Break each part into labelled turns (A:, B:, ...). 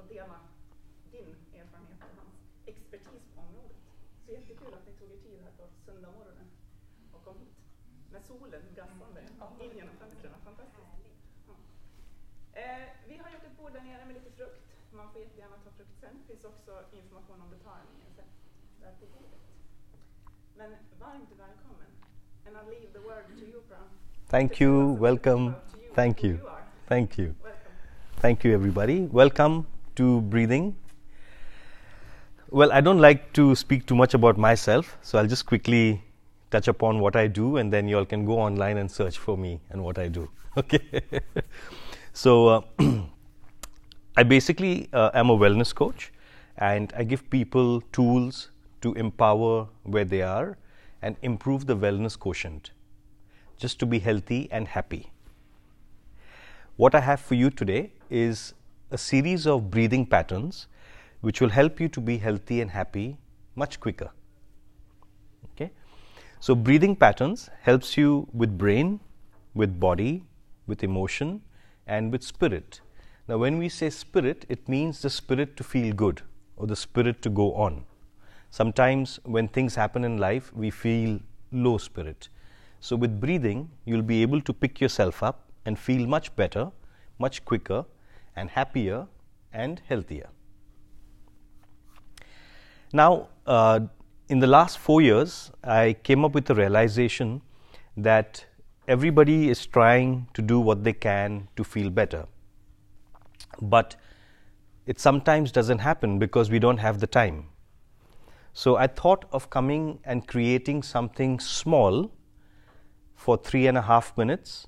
A: få dela din erfarenhet och hans expertis på området. Så jättekul att ni tog er tid här på söndag morgonen och kom hit med solen gassande mm. in genom fönstren. Fantastiskt. Eh, vi har gjort ett bord där nere med lite frukt. Man får jättegärna ta frukt sen. Det finns också information om betalningen sen, där på bordet. Men varmt välkommen. And I'll leave the word to you, Bram. Thank you.
B: Welcome. Thank you. Thank you. Welcome. Thank you, everybody. Welcome. to breathing. Well, I don't like to speak too much about myself, so I'll just quickly touch upon what I do, and then you all can go online and search for me and what I do. Okay. so, uh, I basically uh, am a wellness coach, and I give people tools to empower where they are and improve the wellness quotient, just to be healthy and happy. What I have for you today is a series of breathing patterns which will help you to be healthy and happy much quicker. Okay? So breathing patterns helps you with brain, with body, with emotion and with spirit. Now when we say spirit, it means the spirit to feel good or the spirit to go on. Sometimes when things happen in life, we feel low spirit. So with breathing, you'll be able to pick yourself up and feel much better, much quicker and happier and healthier. Now, uh, in the last four years, I came up with the realization that everybody is trying to do what they can to feel better. But it sometimes doesn't happen because we don't have the time. So I thought of coming and creating something small for three and a half minutes,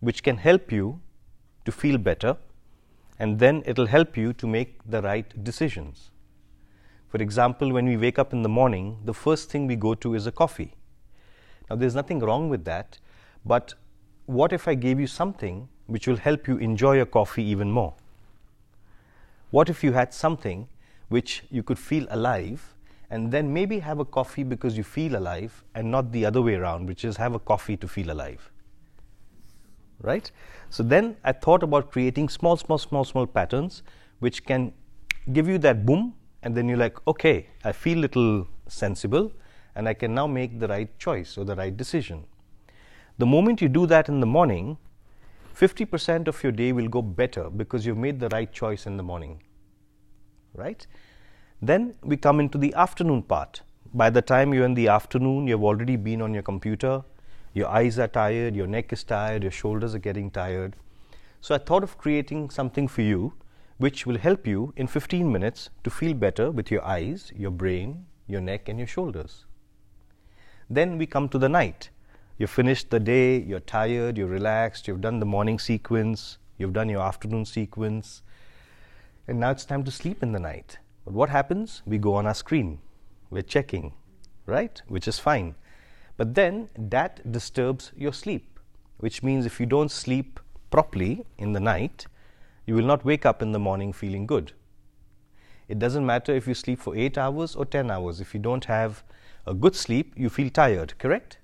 B: which can help you to feel better and then it'll help you to make the right decisions. For example, when we wake up in the morning, the first thing we go to is a coffee. Now, there's nothing wrong with that, but what if I gave you something which will help you enjoy your coffee even more? What if you had something which you could feel alive and then maybe have a coffee because you feel alive and not the other way around, which is have a coffee to feel alive? right? So then I thought about creating small, small, small, small patterns which can give you that boom, and then you're like, okay, I feel little sensible, and I can now make the right choice or the right decision. The moment you do that in the morning, 50% of your day will go better because you've made the right choice in the morning, right? Then we come into the afternoon part. By the time you're in the afternoon, you've already been on your computer, your eyes are tired, your neck is tired, your shoulders are getting tired. So I thought of creating something for you which will help you in 15 minutes to feel better with your eyes, your brain, your neck, and your shoulders. Then we come to the night. You've finished the day, you're tired, you're relaxed, you've done the morning sequence, you've done your afternoon sequence, and now it's time to sleep in the night. But what happens? We go on our screen. We're checking, right? Which is fine. But then that disturbs your sleep, which means if you don't sleep properly in the night, you will not wake up in the morning feeling good. It doesn't matter if you sleep for 8 hours or 10 hours. If you don't have a good sleep, you feel tired, correct?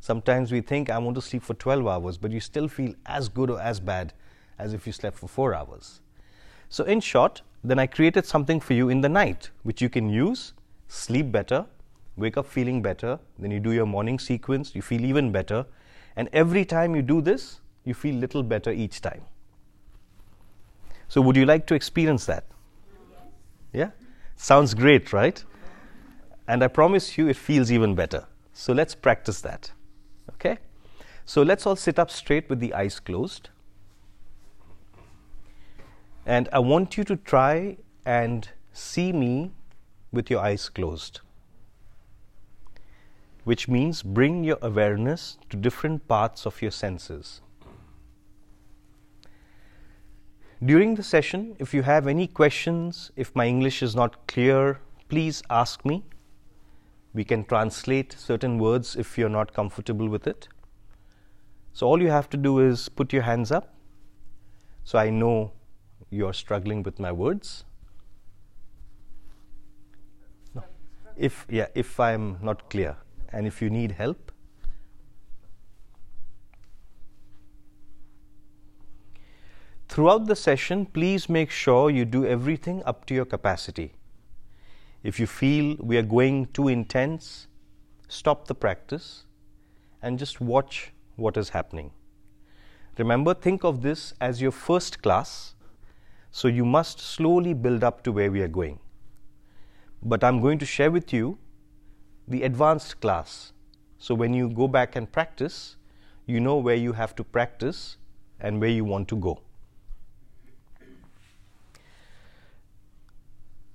B: Sometimes we think, I want to sleep for 12 hours, but you still feel as good or as bad as if you slept for 4 hours. So, in short, then I created something for you in the night which you can use, sleep better, wake up feeling better, then you do your morning sequence, you feel even better, and every time you do this, you feel little better each time. So would you like to experience that? Yeah? Sounds great, right? And I promise you it feels even better. So let's practice that. Okay? So let's all sit up straight with the eyes closed. And I want you to try and see me with your eyes closed which means bring your awareness to different parts of your senses. During the session, if you have any questions, if my English is not clear, please ask me. We can translate certain words if you're not comfortable with it. So, all you have to do is put your hands up so I know you're struggling with my words. No. If, yeah, if I'm not clear and if you need help. Throughout the session, please make sure you do everything up to your capacity. If you feel we are going too intense, stop the practice and just watch what is happening. Remember, think of this as your first class, so you must slowly build up to where we are going. But I'm going to share with you the advanced class. So when you go back and practice, you know where you have to practice and where you want to go.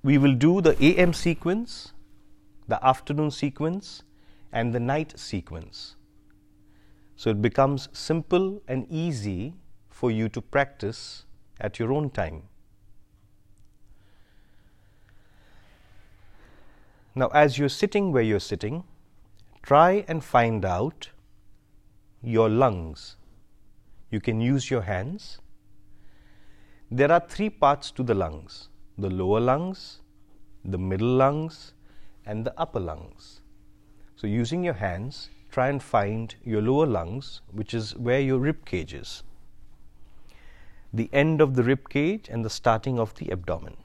B: We will do the AM sequence, the afternoon sequence, and the night sequence. So it becomes simple and easy for you to practice at your own time. Now, as you're sitting where you're sitting, try and find out your lungs. You can use your hands. There are three parts to the lungs the lower lungs, the middle lungs, and the upper lungs. So, using your hands, try and find your lower lungs, which is where your rib cage is, the end of the rib cage, and the starting of the abdomen.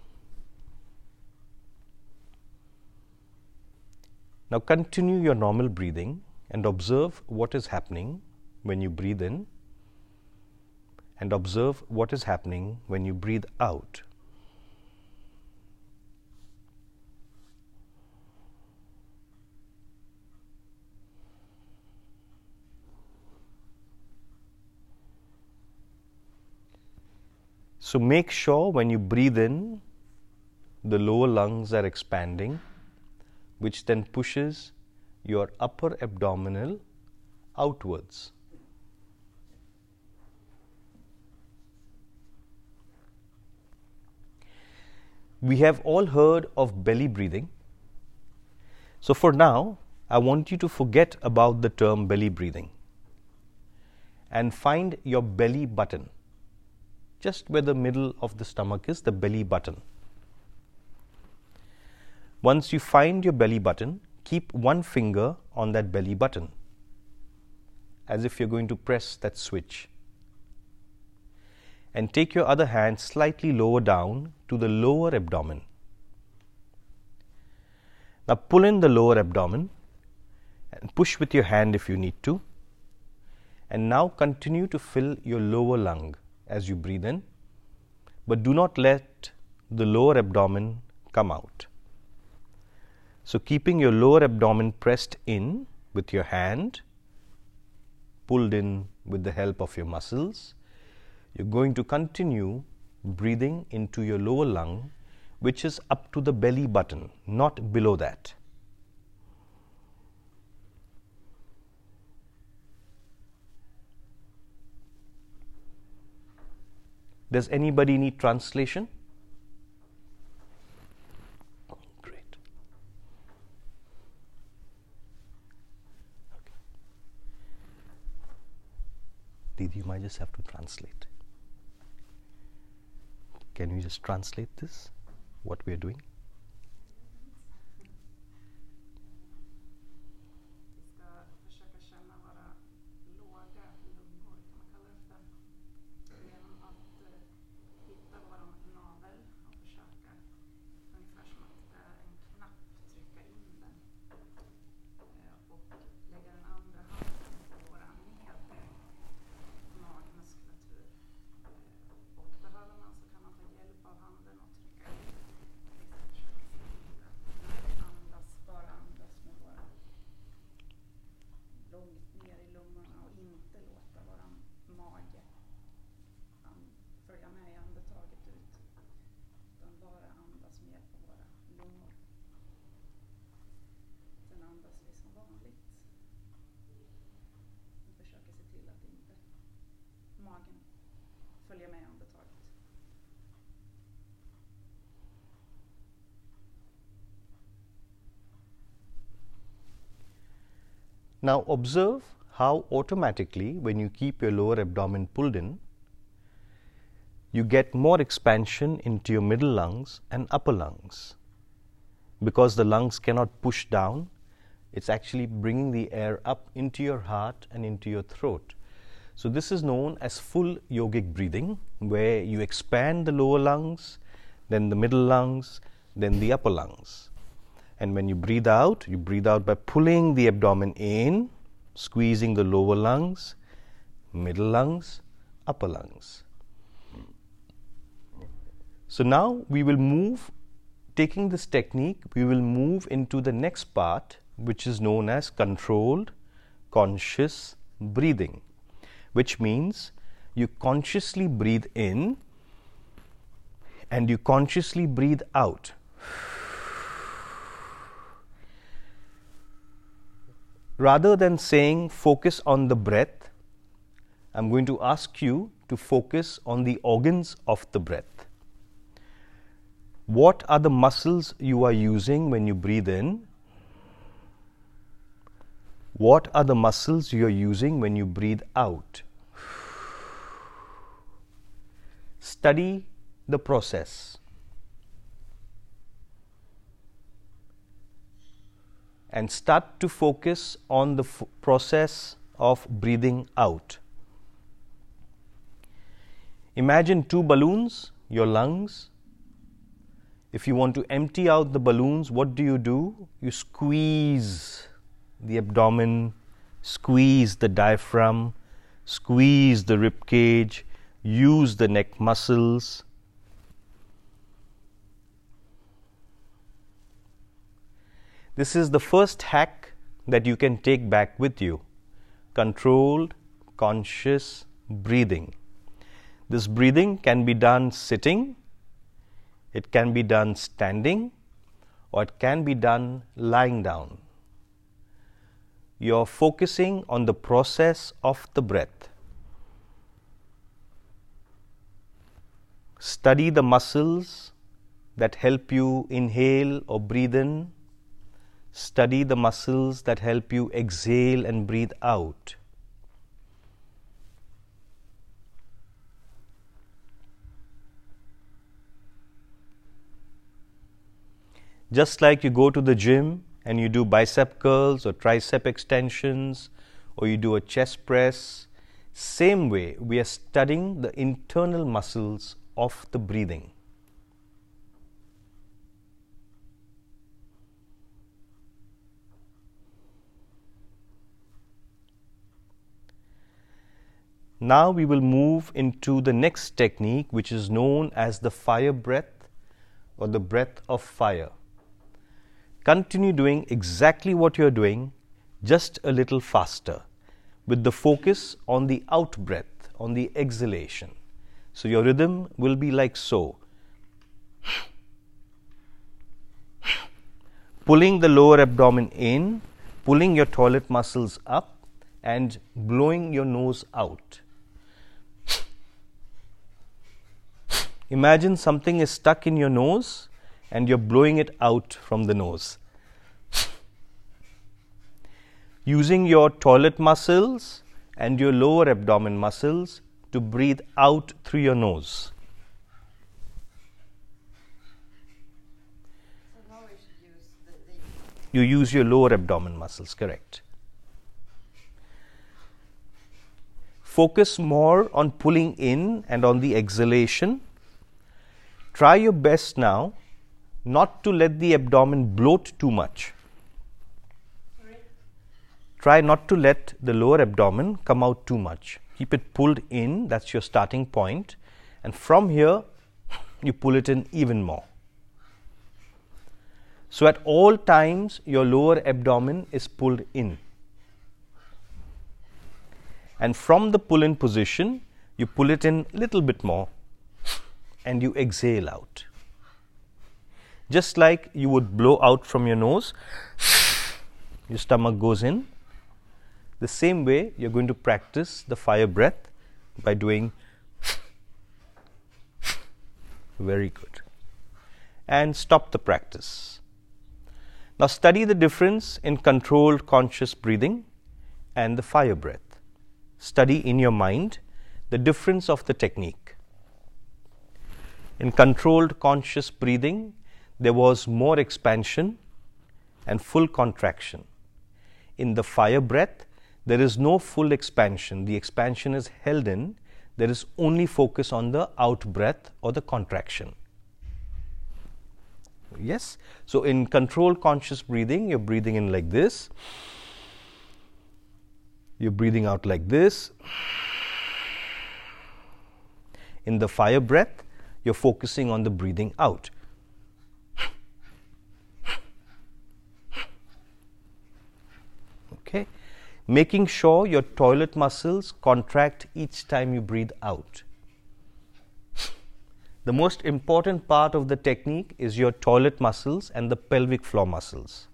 B: Now continue your normal breathing and observe what is happening when you breathe in and observe what is happening when you breathe out. So make sure when you breathe in, the lower lungs are expanding which then pushes your upper abdominal outwards. We have all heard of belly breathing. So, for now, I want you to forget about the term belly breathing and find your belly button, just where the middle of the stomach is, the belly button. Once you find your belly button, keep one finger on that belly button as if you're going to press that switch. And take your other hand slightly lower down to the lower abdomen. Now pull in the lower abdomen and push with your hand if you need to. And now continue to fill your lower lung as you breathe in, but do not let the lower abdomen come out. So, keeping your lower abdomen pressed in with your hand, pulled in with the help of your muscles, you're going to continue breathing into your lower lung, which is up to the belly button, not below that. Does anybody need translation? Didi, you might just have to translate. Can you just translate this, what we are doing? Now observe how automatically when you keep your lower abdomen pulled in, you get more expansion into your middle lungs and upper lungs. Because the lungs cannot push down, it's actually bringing the air up into your heart and into your throat. So, this is known as full yogic breathing, where you expand the lower lungs, then the middle lungs, then the upper lungs. And when you breathe out, you breathe out by pulling the abdomen in, squeezing the lower lungs, middle lungs, upper lungs. So now we will move, taking this technique, we will move into the next part, which is known as controlled conscious breathing, which means you consciously breathe in and you consciously breathe out. rather than saying focus on the breath, I'm going to ask you to focus on the organs of the breath. What are the muscles you are using when you breathe in? What are the muscles you are using when you breathe out? Study the process. and start to focus on the f- process of breathing out. Imagine two balloons, your lungs. If you want to empty out the balloons, what do you do? You squeeze the abdomen, squeeze the diaphragm, squeeze the rib cage, use the neck muscles This is the first hack that you can take back with you controlled, conscious breathing. This breathing can be done sitting, it can be done standing, or it can be done lying down. You're focusing on the process of the breath. Study the muscles that help you inhale or breathe in Study the muscles that help you exhale and breathe out. Just like you go to the gym and you do bicep curls or tricep extensions or you do a chest press, same way we are studying the internal muscles of the breathing. Now we will move into the next technique, which is known as the fire breath or the breath of fire. Continue doing exactly what you're doing, just a little faster, with the focus on the out breath, on the exhalation. So your rhythm will be like so. Pulling the lower abdomen in, pulling your toilet muscles up, and blowing your nose out. Imagine something is stuck in your nose and you're blowing it out from the nose. Using your toilet muscles and your lower abdomen muscles to breathe out through your nose. you use your lower abdomen muscles, correct. Focus more on pulling in and on the exhalation Try your best now not to let the abdomen bloat too much. Try not to let the lower abdomen come out too much. Keep it pulled in, that's your starting point, and from here you pull it in even more. So at all times, your lower abdomen is pulled in. And from the pull in position, you pull it in little bit more and you exhale out. Just like you would blow out from your nose, your stomach goes in. The same way, you're going to practice the fire breath by doing very good. And stop the practice. Now, study the difference in controlled conscious breathing and the fire breath. Study in your mind the difference of the technique. In controlled conscious breathing, there was more expansion and full contraction. In the fire breath, there is no full expansion. The expansion is held in. There is only focus on the out breath or the contraction. Yes? So, in controlled conscious breathing, you're breathing in like this, you're breathing out like this. In the fire breath, you're focusing on the breathing out. Okay? Making sure your toilet muscles contract each time you breathe out. The most important part of the technique is your toilet muscles and the pelvic floor muscles.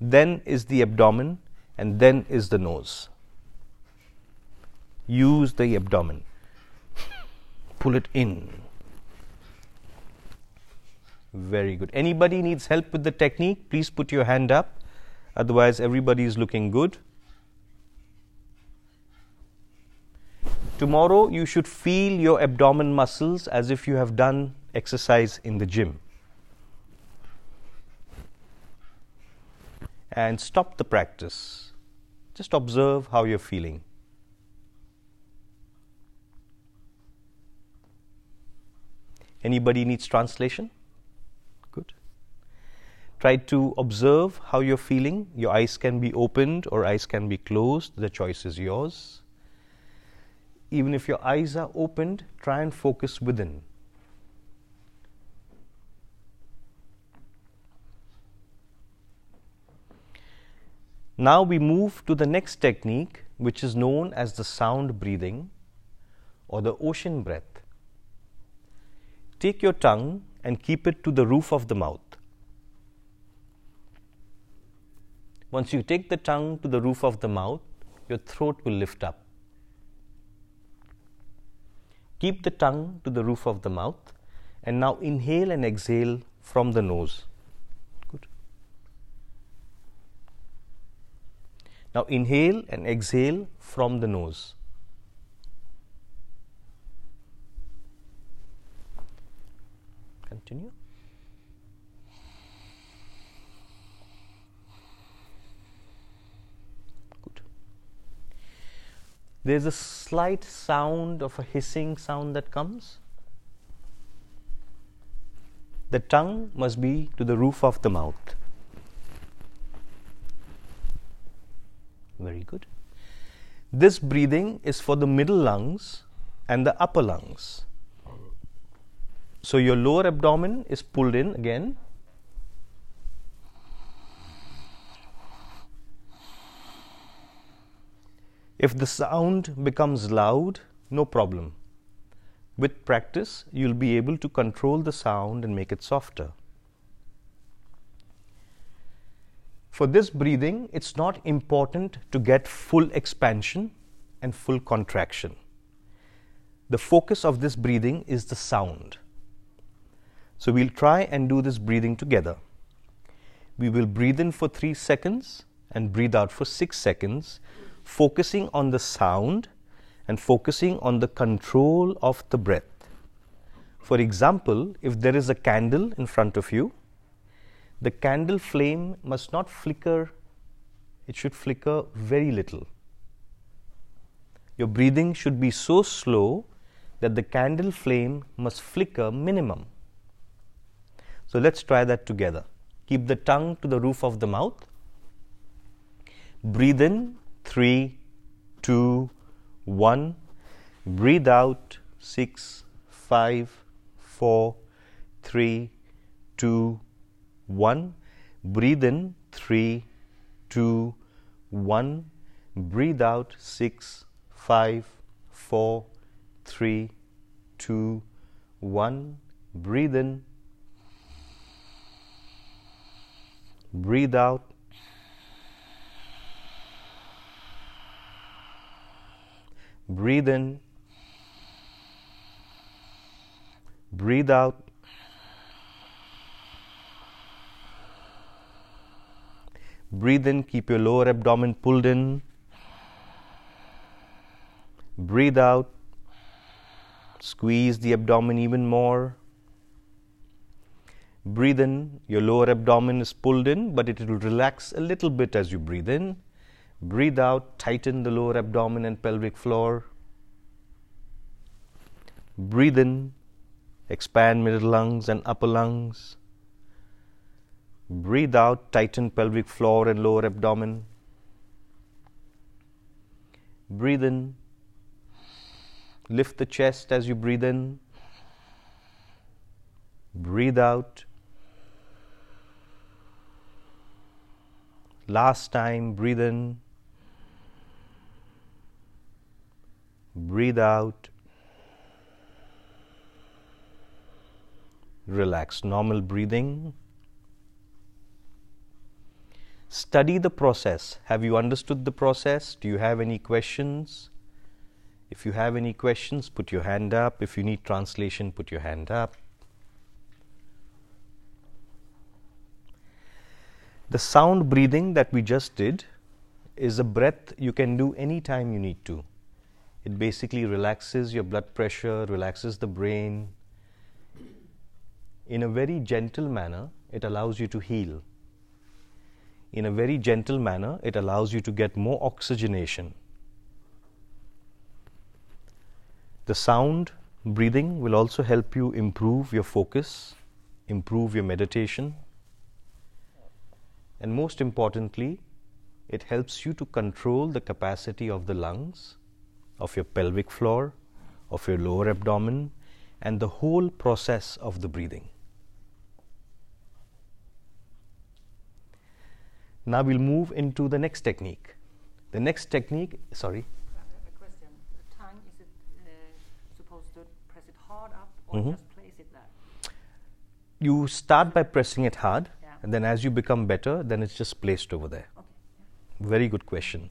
B: Then is the abdomen, and then is the nose. Use the abdomen, pull it in. Very good. Anybody needs help with the technique, please put your hand up. Otherwise, everybody is looking good. Tomorrow, you should feel your abdomen muscles as if you have done exercise in the gym. And stop the practice. Just observe how you're feeling. Anybody needs translation? Try to observe how you're feeling. Your eyes can be opened or eyes can be closed. The choice is yours. Even if your eyes are opened, try and focus within. Now we move to the next technique, which is known as the sound breathing or the ocean breath. Take your tongue and keep it to the roof of the mouth. Once you take the tongue to the roof of the mouth, your throat will lift up. Keep the tongue to the roof of the mouth and now inhale and exhale from the nose. Good. Now inhale and exhale from the nose. Continue. there's a slight sound of a hissing sound that comes. The tongue must be to the roof of the mouth. Very good. This breathing is for the middle lungs and the upper lungs. So your lower abdomen is pulled in again If the sound becomes loud, no problem. With practice, you'll be able to control the sound and make it softer. For this breathing, it's not important to get full expansion and full contraction. The focus of this breathing is the sound. So we'll try and do this breathing together. We will breathe in for 3 seconds and breathe out for 6 seconds focusing on the sound and focusing on the control of the breath. For example, if there is a candle in front of you, the candle flame must not flicker, it should flicker very little. Your breathing should be so slow that the candle flame must flicker minimum. So let's try that together. Keep the tongue to the roof of the mouth. Breathe in three, two, one. Breathe out six, five, four, three, two, one. Breathe in three, two, one. Breathe out six, five, four, three, two, one. Breathe in. Breathe out Breathe in, breathe out. Breathe in, keep your lower abdomen pulled in. Breathe out, squeeze the abdomen even more. Breathe in, your lower abdomen is pulled in, but it will relax a little bit as you breathe in. Breathe out, tighten the lower abdomen and pelvic floor. Breathe in, expand middle lungs and upper lungs. Breathe out, tighten pelvic floor and lower abdomen. Breathe in. Lift the chest as you breathe in. Breathe out. Last time, breathe in. breathe out, relax, normal breathing. Study the process. Have you understood the process? Do you have any questions? If you have any questions, put your hand up. If you need translation, put your hand up. The sound breathing that we just did is a breath you can do any time you need to. It basically relaxes your blood pressure, relaxes the brain. In a very gentle manner, it allows you to heal. In a very gentle manner, it allows you to get more oxygenation. The sound breathing will also help you improve your focus, improve your meditation, and most importantly, it helps you to control the capacity of the lungs of your pelvic floor, of your lower abdomen, and the whole process of the breathing. Now we'll move into the next technique. The next technique, sorry.
A: A question. The tongue, is it uh, supposed to press it hard up or mm -hmm. just place it there?
B: You start by pressing it hard, yeah. and then as you become better, then it's just placed over there. Okay. Very good question.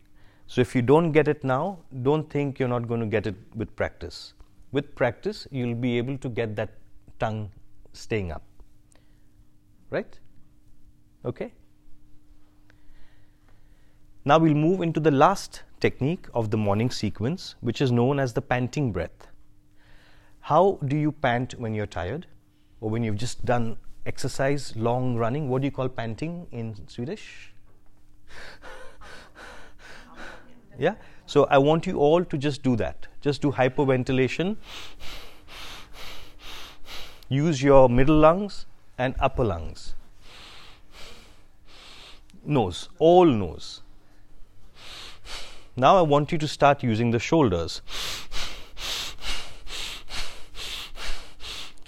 B: So if you don't get it now, don't think you're not going to get it with practice. With practice, you'll be able to get that tongue staying up. Right? Okay? Now we'll move into the last technique of the morning sequence, which is known as the panting breath. How do you pant when you're tired or when you've just done exercise, long running? What do you call panting in Swedish? Yeah? So I want you all to just do that. Just do hyperventilation. Use your middle lungs and upper lungs. Nose, all nose. Now I want you to start using the shoulders.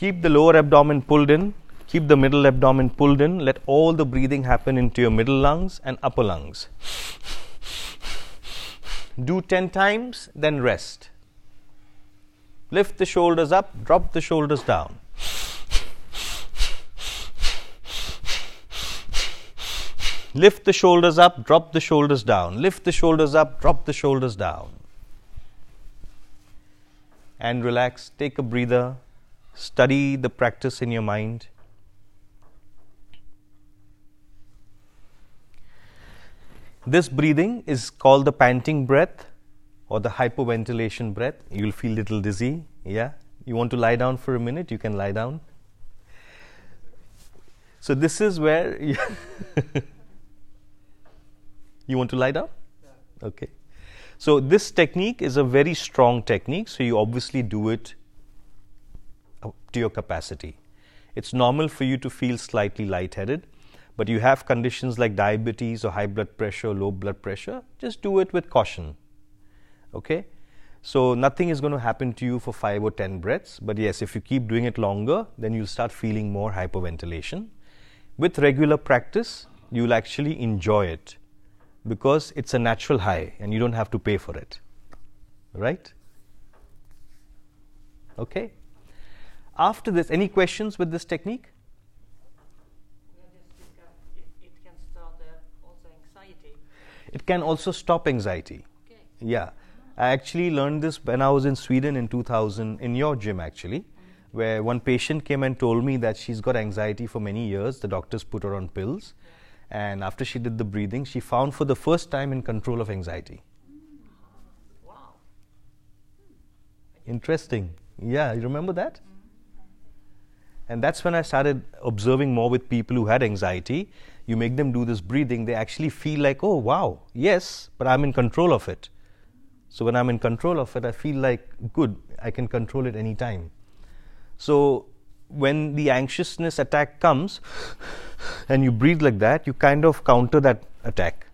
B: Keep the lower abdomen pulled in, keep the middle abdomen pulled in, let all the breathing happen into your middle lungs and upper lungs do 10 times, then rest. Lift the shoulders up, drop the shoulders down. Lift the shoulders up, drop the shoulders down. Lift the shoulders up, drop the shoulders down. And relax, take a breather, study the practice in your mind. This breathing is called the panting breath or the hyperventilation breath. You'll feel little dizzy. Yeah. You want to lie down for a minute, you can lie down. So this is where you, want to lie down? Okay. So this technique is a very strong technique, so you obviously do it to your capacity. It's normal for you to feel slightly lightheaded but you have conditions like diabetes or high blood pressure or low blood pressure, just do it with caution. Okay? So nothing is going to happen to you for 5 or 10 breaths, but yes, if you keep doing it longer, then you'll start feeling more hyperventilation. With regular practice, you'll actually enjoy it because it's a natural high and you don't have to pay for it. Right? Okay? After this, any questions with this technique? It can also stop anxiety. Okay. Yeah. I actually learned this when I was in Sweden in 2000, in your gym actually, where one patient came and told me that she's got anxiety for many years. The doctors put her on pills. And after she did the breathing, she found for the first time in control of anxiety. Mm. Wow. Interesting. Yeah, you remember that? And that's when I started observing more with people who had anxiety you make them do this breathing, they actually feel like, oh, wow, yes, but I'm in control of it. So when I'm in control of it, I feel like, good, I can control it anytime. So when the anxiousness attack comes and you breathe like that, you kind of counter that attack.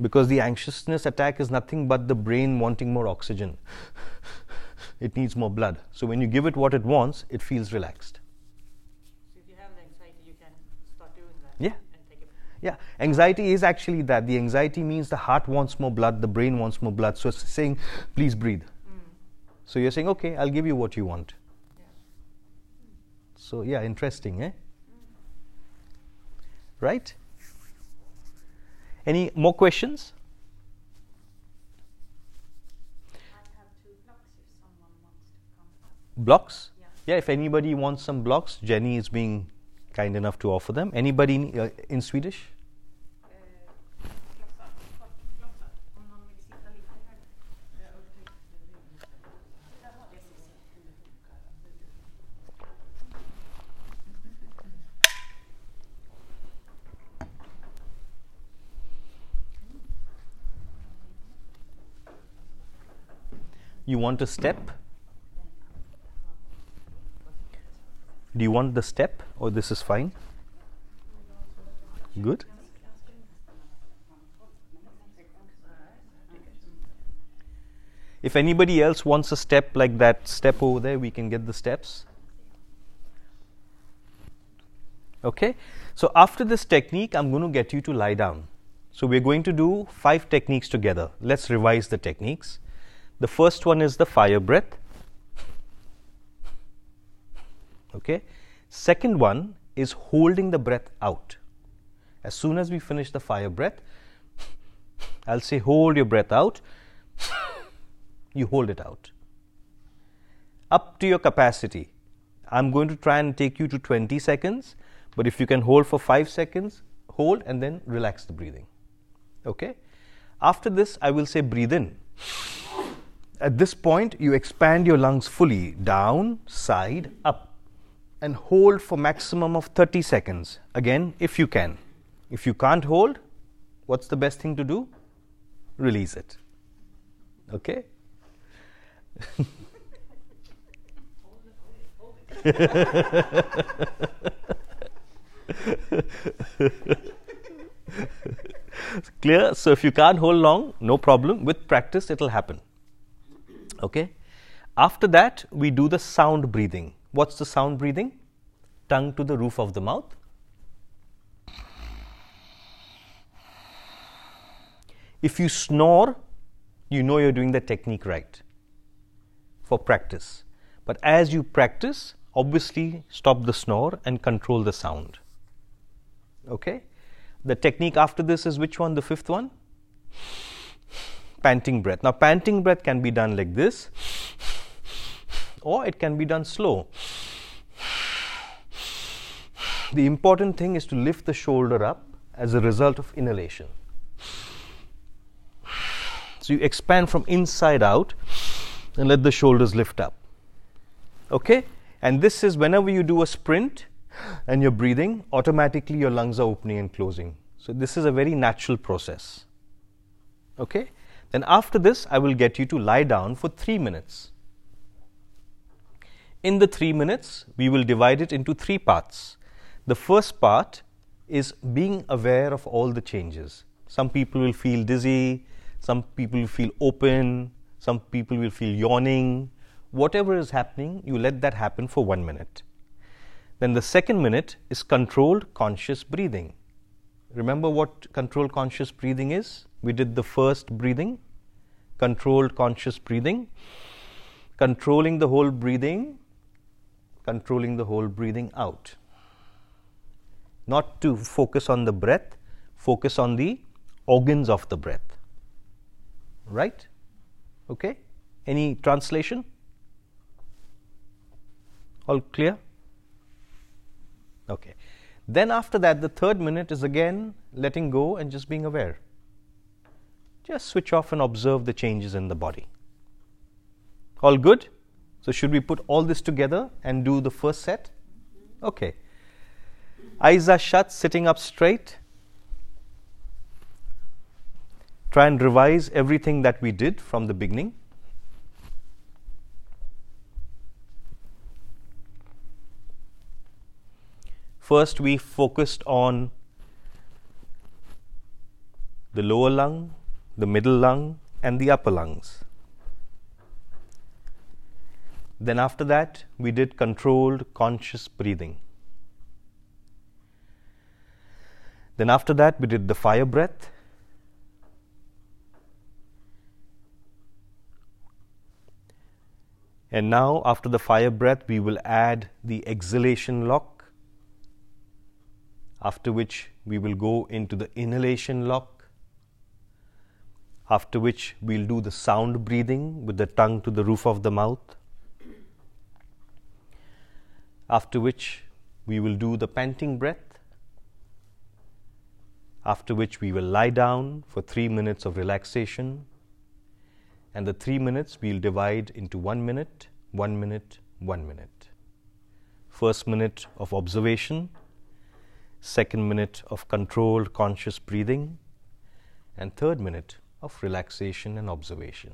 B: Because the anxiousness attack is nothing but the brain wanting more oxygen. it needs more blood. So when you give it what it wants, it feels relaxed. Yeah, anxiety is actually that. The anxiety means the heart wants more blood, the brain wants more blood. So it's saying, please breathe. Mm. So you're saying, okay, I'll give you what you want. Yeah. So, yeah, interesting, eh? Mm. Right? Any more questions? Blocks? Yeah. yeah, if anybody wants some blocks, Jenny is being kind enough to offer them. Anybody in, uh, in Swedish? You want a step? do you want the step or this is fine good if anybody else wants a step like that step over there we can get the steps okay so after this technique i'm going to get you to lie down so we're going to do five techniques together let's revise the techniques the first one is the fire breath Okay? Second one is holding the breath out. As soon as we finish the fire breath, I'll say hold your breath out. you hold it out. Up to your capacity. I'm going to try and take you to 20 seconds, but if you can hold for 5 seconds, hold and then relax the breathing. Okay? After this, I will say breathe in. At this point, you expand your lungs fully down, side, up and hold for maximum of 30 seconds. Again, if you can. If you can't hold, what's the best thing to do? Release it. Okay? Clear? So if you can't hold long, no problem. With practice, it'll happen. Okay? After that, we do the sound breathing. What's the sound breathing? Tongue to the roof of the mouth. If you snore, you know you're doing the technique right for practice. But as you practice, obviously stop the snore and control the sound. Okay? The technique after this is which one? The fifth one? Panting breath. Now, panting breath can be done like this or it can be done slow. The important thing is to lift the shoulder up as a result of inhalation. So you expand from inside out and let the shoulders lift up. Okay? And this is whenever you do a sprint and you're breathing, automatically your lungs are opening and closing. So this is a very natural process. Okay? Then after this, I will get you to lie down for three minutes. In the three minutes, we will divide it into three parts. The first part is being aware of all the changes. Some people will feel dizzy, some people will feel open, some people will feel yawning. Whatever is happening, you let that happen for one minute. Then the second minute is controlled conscious breathing. Remember what controlled conscious breathing is? We did the first breathing, controlled conscious breathing. Controlling the whole breathing controlling the whole breathing out. Not to focus on the breath, focus on the organs of the breath. Right? Okay? Any translation? All clear? Okay. Then, after that, the third minute is again letting go and just being aware. Just switch off and observe the changes in the body. All good? So should we put all this together and do the first set? Okay. Eyes are shut, sitting up straight. Try and revise everything that we did from the beginning. First, we focused on the lower lung, the middle lung, and the upper lungs. Then, after that, we did controlled conscious breathing. Then, after that, we did the fire breath. And now, after the fire breath, we will add the exhalation lock, after which, we will go into the inhalation lock, after which, we'll do the sound breathing with the tongue to the roof of the mouth after which we will do the panting breath, after which we will lie down for three minutes of relaxation, and the three minutes we'll divide into one minute, one minute, one minute. First minute of observation, second minute of controlled conscious breathing, and third minute of relaxation and observation.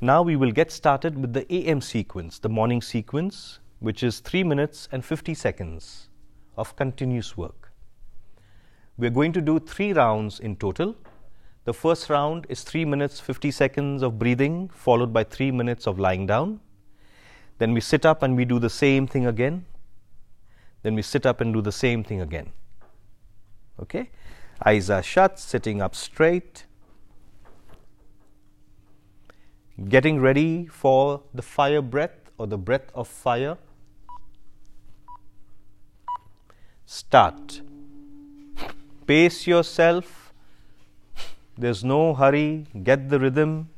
B: Now we will get started with the AM sequence, the morning sequence, which is 3 minutes and 50 seconds of continuous work. We are going to do three rounds in total. The first round is 3 minutes 50 seconds of breathing, followed by 3 minutes of lying down. Then we sit up and we do the same thing again. Then we sit up and do the same thing again. Okay? Eyes are shut, sitting up straight getting ready for the fire breath or the breath of fire. Start. Pace yourself. There's no hurry. Get the rhythm.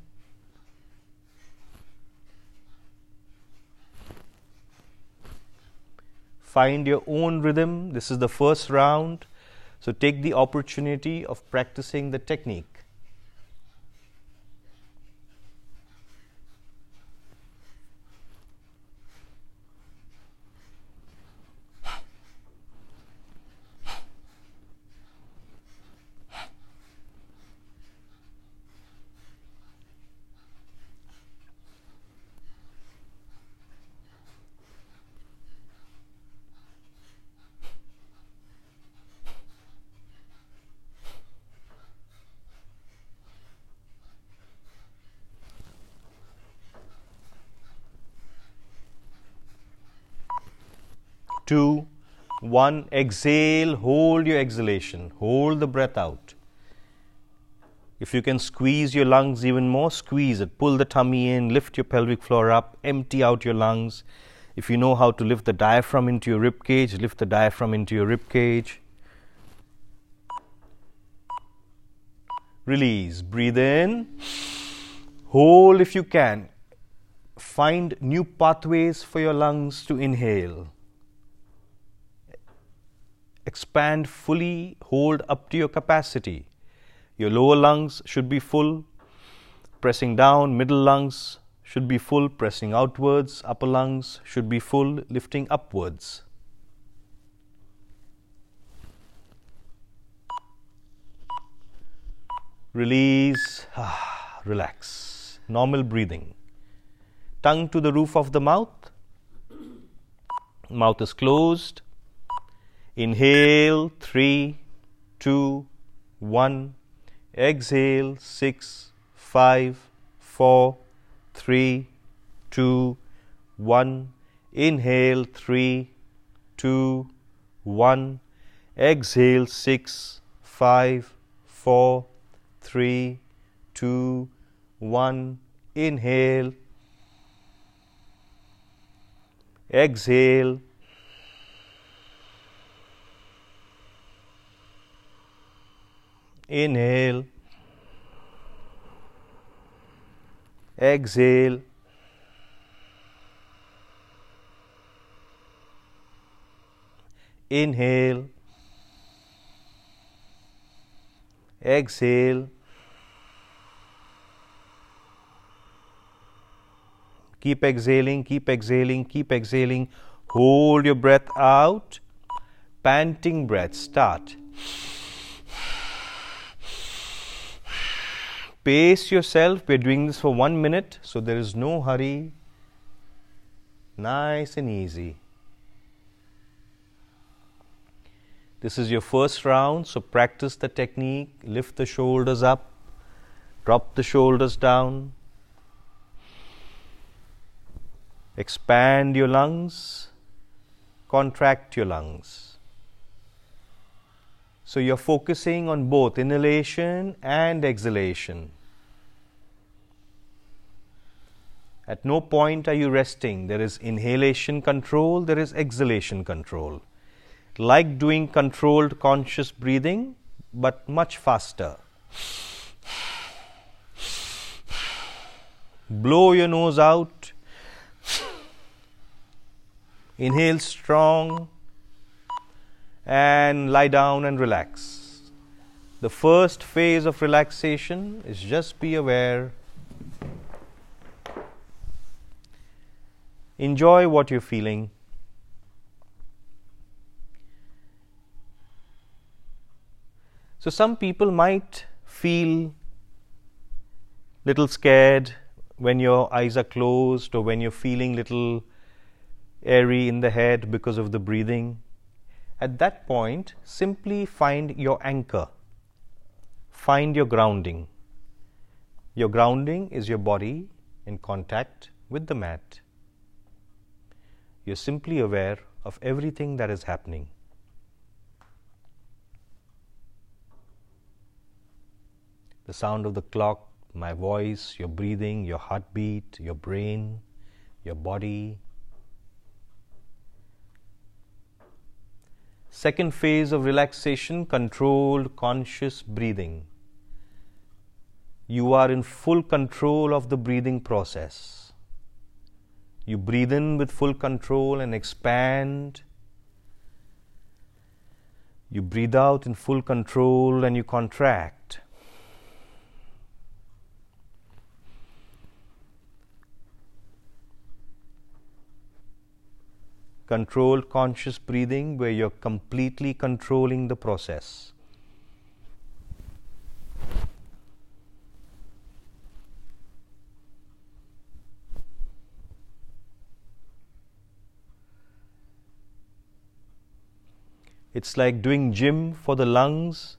B: Find your own rhythm. This is the first round. So take the opportunity of practicing the technique. One, exhale, hold your exhalation, hold the breath out. If you can squeeze your lungs even more, squeeze it. Pull the tummy in, lift your pelvic floor up, empty out your lungs. If you know how to lift the diaphragm into your rib cage, lift the diaphragm into your rib cage. Release. Breathe in. Hold if you can. Find new pathways for your lungs to inhale expand fully, hold up to your capacity. Your lower lungs should be full, pressing down, middle lungs should be full, pressing outwards, upper lungs should be full, lifting upwards. Release, ah, relax, normal breathing. Tongue to the roof of the mouth, mouth is closed Inhale, three, two, one. Exhale, six, five, four, three, two, one. Inhale, three, two, one. Exhale, six, five, four, three, two, one. Inhale. Exhale Inhale. Exhale. Inhale. Exhale. Keep exhaling, keep exhaling, keep exhaling. Hold your breath out. Panting breath. Start. pace yourself. We're doing this for one minute, so there is no hurry. Nice and easy. This is your first round, so practice the technique. Lift the shoulders up, drop the shoulders down. Expand your lungs, contract your lungs. So you're focusing on both inhalation and exhalation. At no point are you resting. There is inhalation control, there is exhalation control. Like doing controlled conscious breathing, but much faster. Blow your nose out. Inhale strong and lie down and relax. The first phase of relaxation is just be aware Enjoy what you're feeling. So, some people might feel little scared when your eyes are closed or when you're feeling little airy in the head because of the breathing. At that point, simply find your anchor, find your grounding. Your grounding is your body in contact with the mat. You're simply aware of everything that is happening. The sound of the clock, my voice, your breathing, your heartbeat, your brain, your body. Second phase of relaxation controlled conscious breathing. You are in full control of the breathing process. You breathe in with full control and expand. You breathe out in full control and you contract. Controlled conscious breathing, where you're completely controlling the process. It's like doing gym for the lungs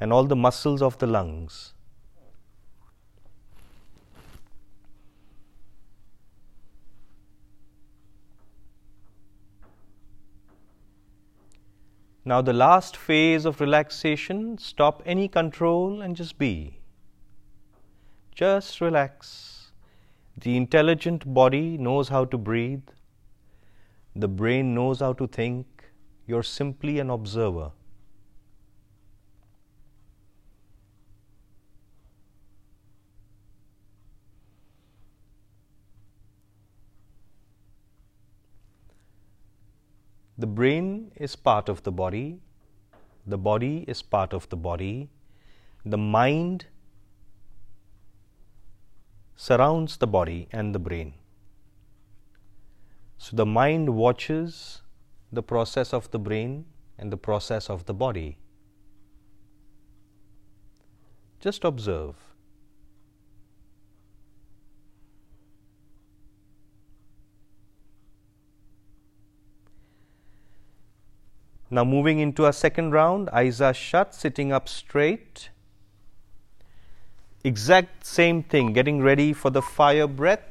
B: and all the muscles of the lungs. Now, the last phase of relaxation, stop any control and just be. Just relax. The intelligent body knows how to breathe, the brain knows how to think, you're simply an observer. The brain is part of the body, the body is part of the body, the mind surrounds the body and the brain. So the mind watches the process of the brain and the process of the body. Just observe. Now, moving into our second round, eyes are shut, sitting up straight. Exact same thing, getting ready for the fire breath.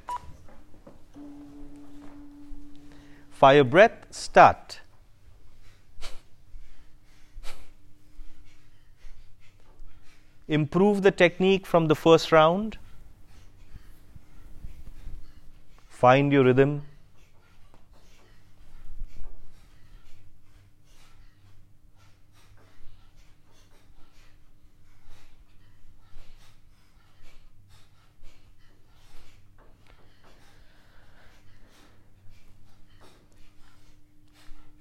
B: by your breath, start. Improve the technique from the first round. Find your rhythm.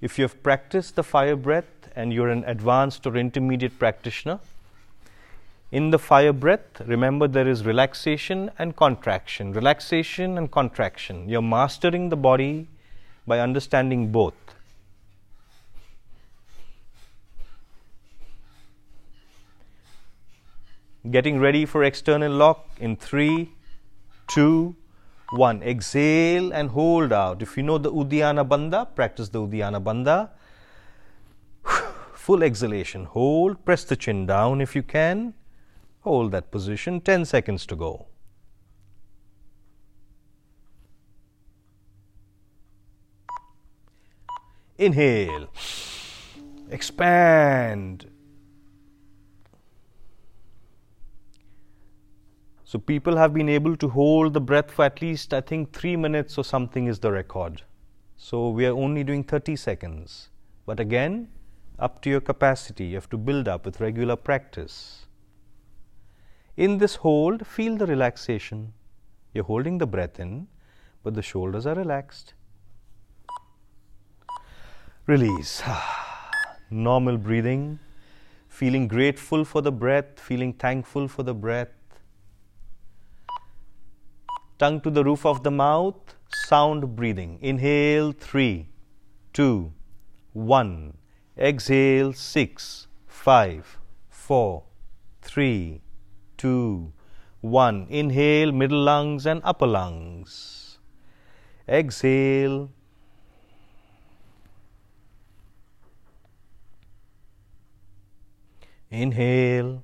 B: if you have practiced the fire breath and you're an advanced or intermediate practitioner, in the fire breath, remember there is relaxation and contraction. Relaxation and contraction. You're mastering the body by understanding both. Getting ready for external lock in three, two, one, exhale and hold out. If you know the Uddiyana Bandha, practice the Uddiyana Bandha. Full exhalation. Hold. Press the chin down if you can. Hold that position. 10 seconds to go. Inhale. Expand So people have been able to hold the breath for at least, I think, three minutes or something is the record. So we are only doing 30 seconds. But again, up to your capacity, you have to build up with regular practice. In this hold, feel the relaxation. You're holding the breath in, but the shoulders are relaxed. Release. Normal breathing. Feeling grateful for the breath, feeling thankful for the breath tongue to the roof of the mouth, sound breathing. Inhale three, two, one. Exhale six, five, four, three, two, one. Inhale, middle lungs and upper lungs. Exhale. Inhale.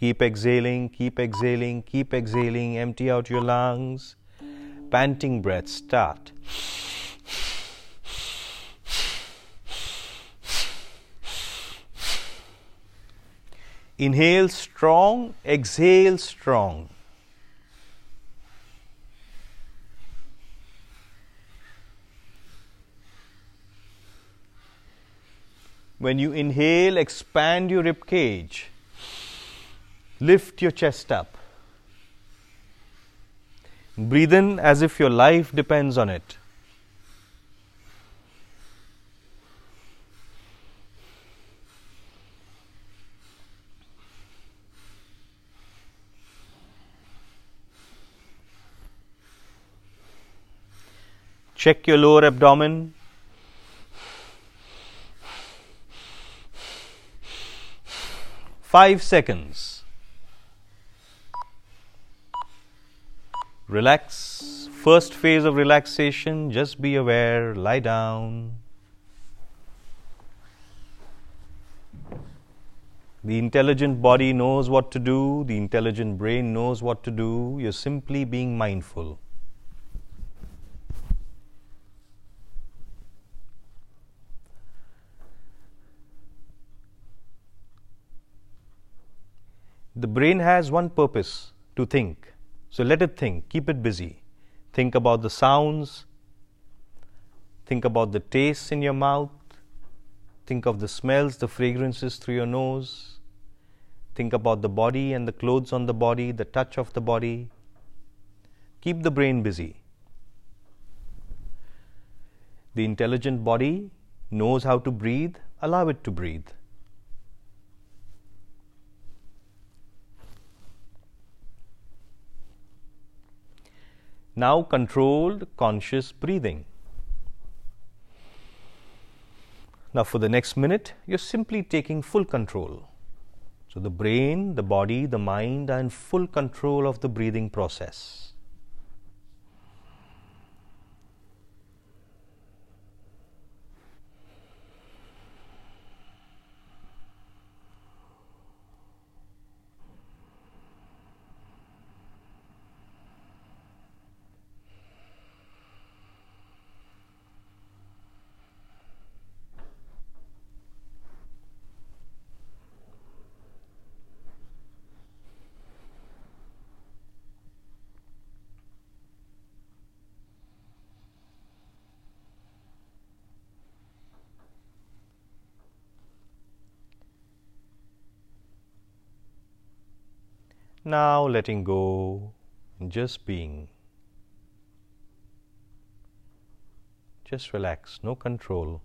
B: Keep exhaling, keep exhaling, keep exhaling. Empty out your lungs. Panting breath, start. Inhale strong, exhale strong. When you inhale, expand your rib cage. Lift your chest up. Breathe in as if your life depends on it. Check your lower abdomen. Five seconds. Relax. First phase of relaxation, just be aware, lie down. The intelligent body knows what to do, the intelligent brain knows what to do. You're simply being mindful. The brain has one purpose to think. So let it think, keep it busy. Think about the sounds, think about the tastes in your mouth, think of the smells, the fragrances through your nose, think about the body and the clothes on the body, the touch of the body. Keep the brain busy. The intelligent body knows how to breathe, allow it to breathe. Now, controlled conscious breathing. Now, for the next minute, you're simply taking full control. So, the brain, the body, the mind are in full control of the breathing process. Now letting go, just being. Just relax, no control.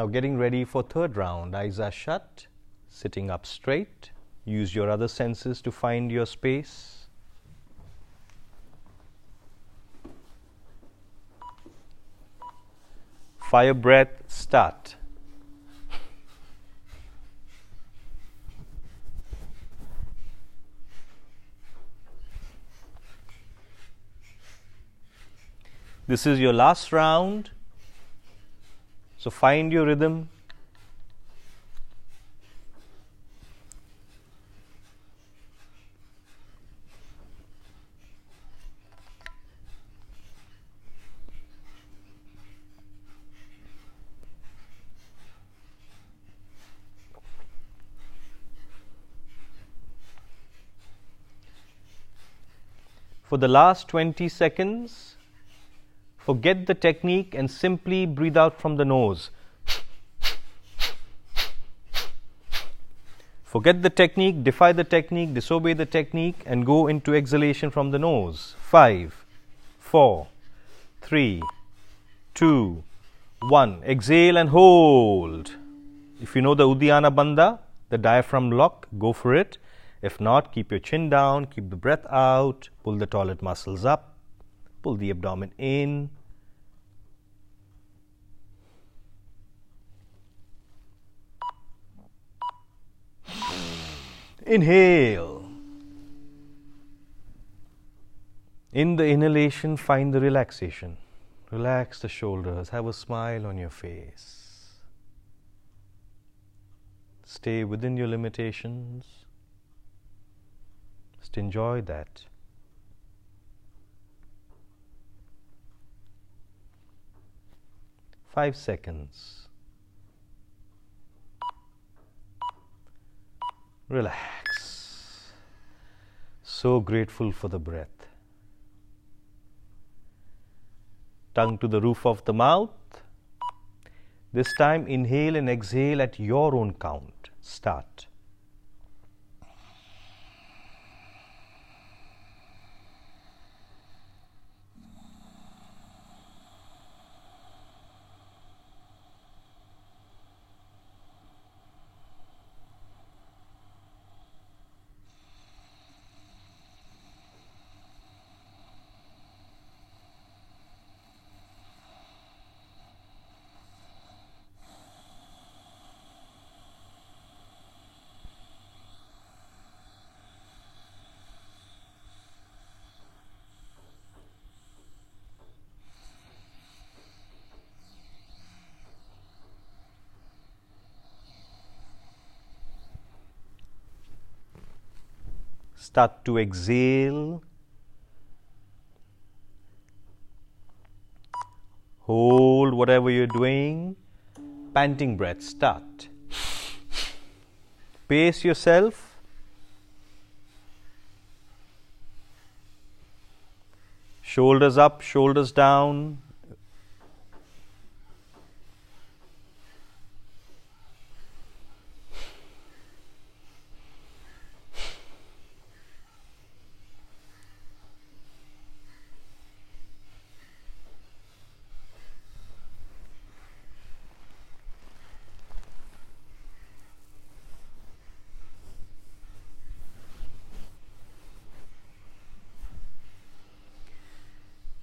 B: Now getting ready for third round. Eyes are shut, sitting up straight. Use your other senses to find your space. Fire breath, start. This is your last round. So find your rhythm. For the last 20 seconds, Forget the technique and simply breathe out from the nose. Forget the technique, defy the technique, disobey the technique, and go into exhalation from the nose. Five, four, three, two, one. Exhale and hold. If you know the Uddiyana Bandha, the diaphragm lock, go for it. If not, keep your chin down, keep the breath out, pull the toilet muscles up. Pull the abdomen in. Inhale. In the inhalation, find the relaxation. Relax the shoulders. Have a smile on your face. Stay within your limitations. Just enjoy that. 5 seconds. Relax. So grateful for the breath. Tongue to the roof of the mouth. This time inhale and exhale at your own count. Start. Start to exhale. Hold whatever you're doing. Panting breath. Start. Pace yourself. Shoulders up, shoulders down.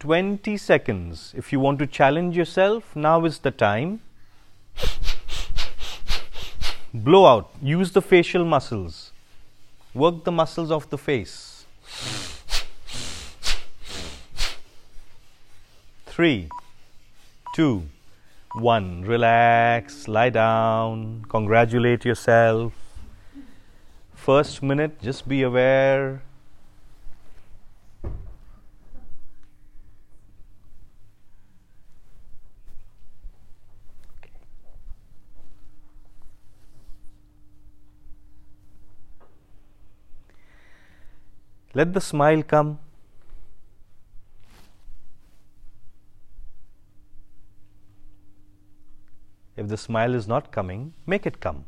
B: 20 seconds. If you want to challenge yourself, now is the time. Blow out. Use the facial muscles. Work the muscles of the face. Three, two, one. Relax, lie down, congratulate yourself. First minute, just be aware Let the smile come. If the smile is not coming, make it come.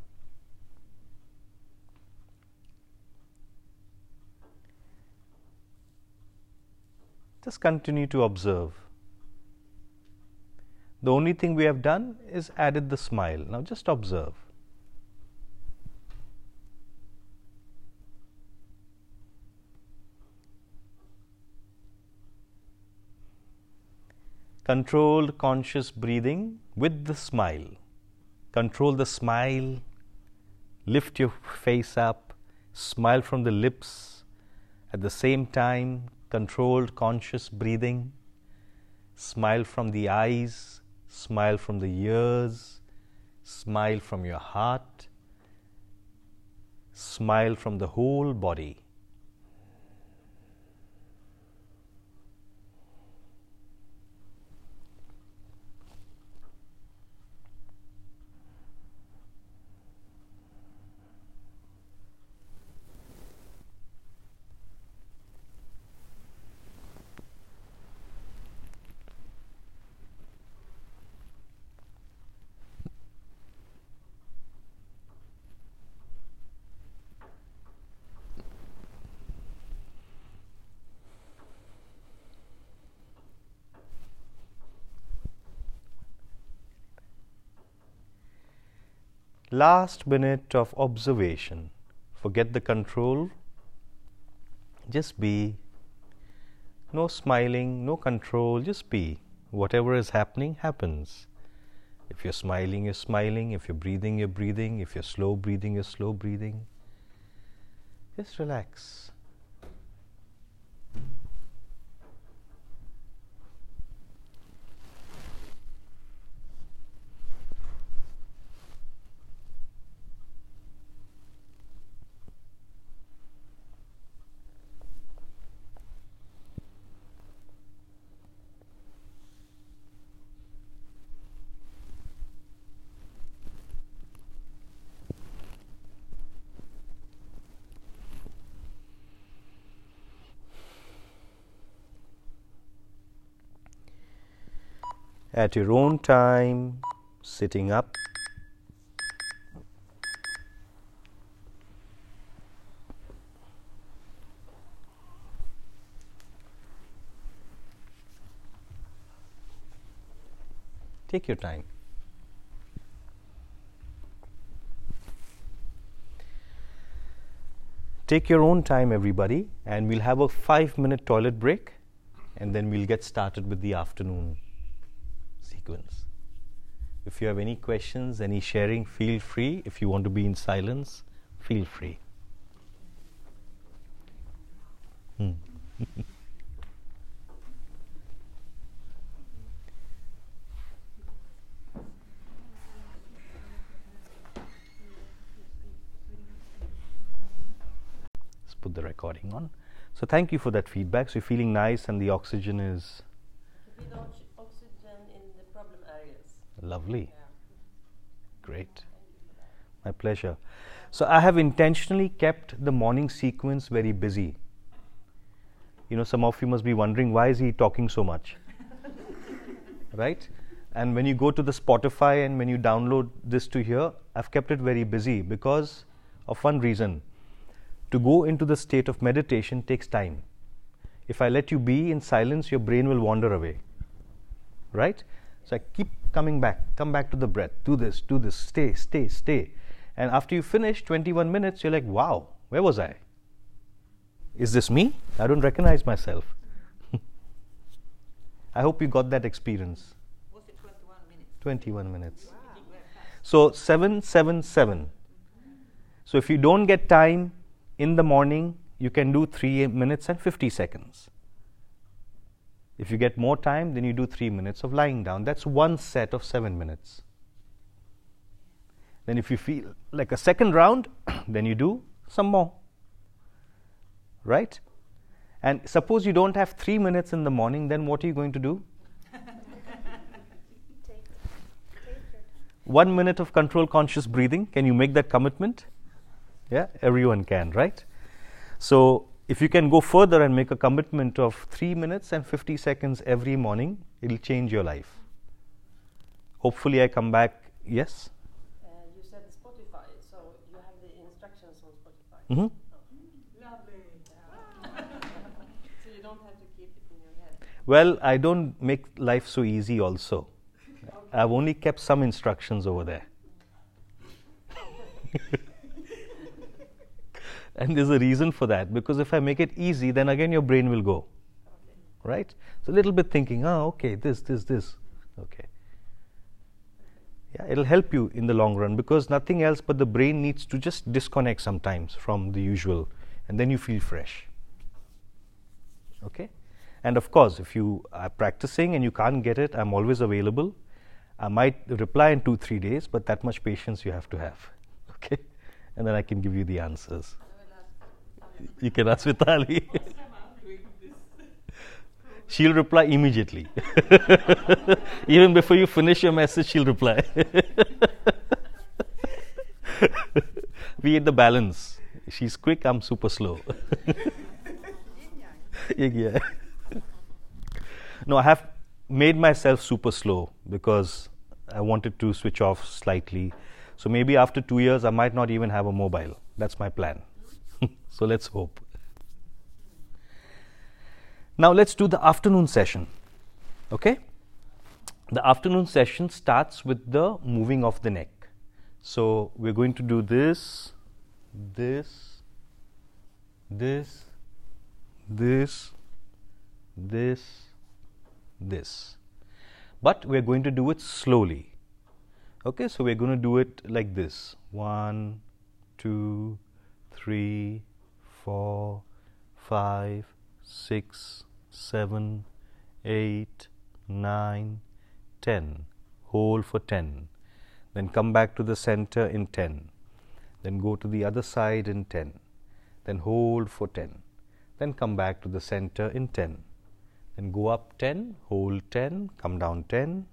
B: Just continue to observe. The only thing we have done is added the smile. Now just observe. controlled conscious breathing with the smile. Control the smile, lift your face up, smile from the lips. At the same time, controlled conscious breathing, smile from the eyes, smile from the ears, smile from your heart, smile from the whole body. last minute of observation. Forget the control. Just be. No smiling, no control, just be. Whatever is happening, happens. If you're smiling, you're smiling. If you're breathing, you're breathing. If you're slow breathing, you're slow breathing. Just relax. at your own time, sitting up. Take your time. take your own time everybody and we'll have a 5 minute toilet break and then we'll get started with the afternoon sequence. If you have any questions, any sharing, feel free. If you want to be in silence, feel free. Hmm. Let's put the recording on. So thank you for that feedback. So you're feeling nice and the oxygen is. Lovely. Great. My pleasure. So I have intentionally kept the morning sequence very busy. You know, some of you must be wondering why is he talking so much? right? And when you go to the Spotify and when you download this to here, I've kept it very busy because of one reason. To go into the state of meditation takes time. If I let you be in silence, your brain will wander away. Right? So I keep coming back, come back to the breath, do this, do this, stay, stay, stay. And after you finish 21 minutes, you're like, wow, where was I? Is this me? I don't recognize myself. I hope you got that experience.
C: 21
B: minutes? 21
C: minutes.
B: Wow. So 777. 7 So if you don't get time in the morning, you can do 3 minutes and 50 seconds. If you get more time, then you do three minutes of lying down. That's one set of seven minutes. Then, if you feel like a second round, then you do some more. Right? And suppose you don't have three minutes in the morning, then what are you going to do? one minute of control conscious breathing. Can you make that commitment? Yeah, everyone can, right? So, if you can go further and make a commitment of 3 minutes and 50 seconds every morning, it will change your life. Hopefully, I come back. Yes? Uh,
C: you said Spotify, so you have the instructions on Spotify. Mm -hmm. Lovely. so you don't have to keep it in your head.
B: Well, I don't make life so easy, also. I've only kept some instructions over there. And there's a reason for that because if I make it easy, then again your brain will go. Right? So a little bit thinking, ah, oh, okay, this, this, this. Okay. Yeah, it'll help you in the long run because nothing else but the brain needs to just disconnect sometimes from the usual and then you feel fresh. Okay? And of course, if you are practicing and you can't get it, I'm always available. I might reply in two, three days, but that much patience you have to have. Okay? And then I can give you the answers. You can ask Vitali. she'll reply immediately. Even before you finish your message, she'll reply. we hit the balance. She's quick, I'm super slow. No, I have made myself super slow because I wanted to switch off slightly. So maybe after two years, I might not even have a mobile. That's my plan. So let's hope. Now let's do the afternoon session. Okay? The afternoon session starts with the moving of the neck. So we're going to do this, this, this, this, this, this. But we're going to do it slowly. Okay, so we're going to do it like this one, two, three, four, five, six, seven, eight, nine, ten. Hold for ten. Then come back to the center in ten. Then go to the other side in ten. Then hold for ten. Then come back to the center in ten. Then go up 10, hold 10, come down 10,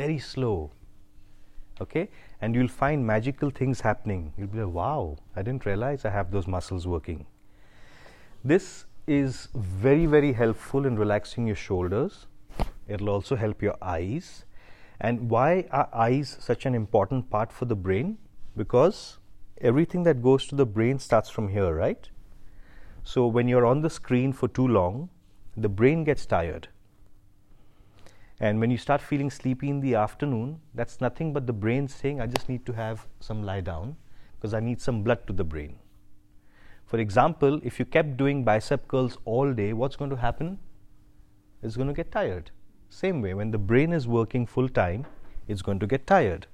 B: Very slow okay and you'll find magical things happening you'll be like wow i didn't realize i have those muscles working this is very very helpful in relaxing your shoulders it'll also help your eyes and why are eyes such an important part for the brain because everything that goes to the brain starts from here right so when you're on the screen for too long the brain gets tired and when you start feeling sleepy in the afternoon, that's nothing but the brain saying, I just need to have some lie down because I need some blood to the brain. For example, if you kept doing bicep curls all day, what's going to happen? It's going to get tired. Same way, when the brain is working full time, it's going to get tired.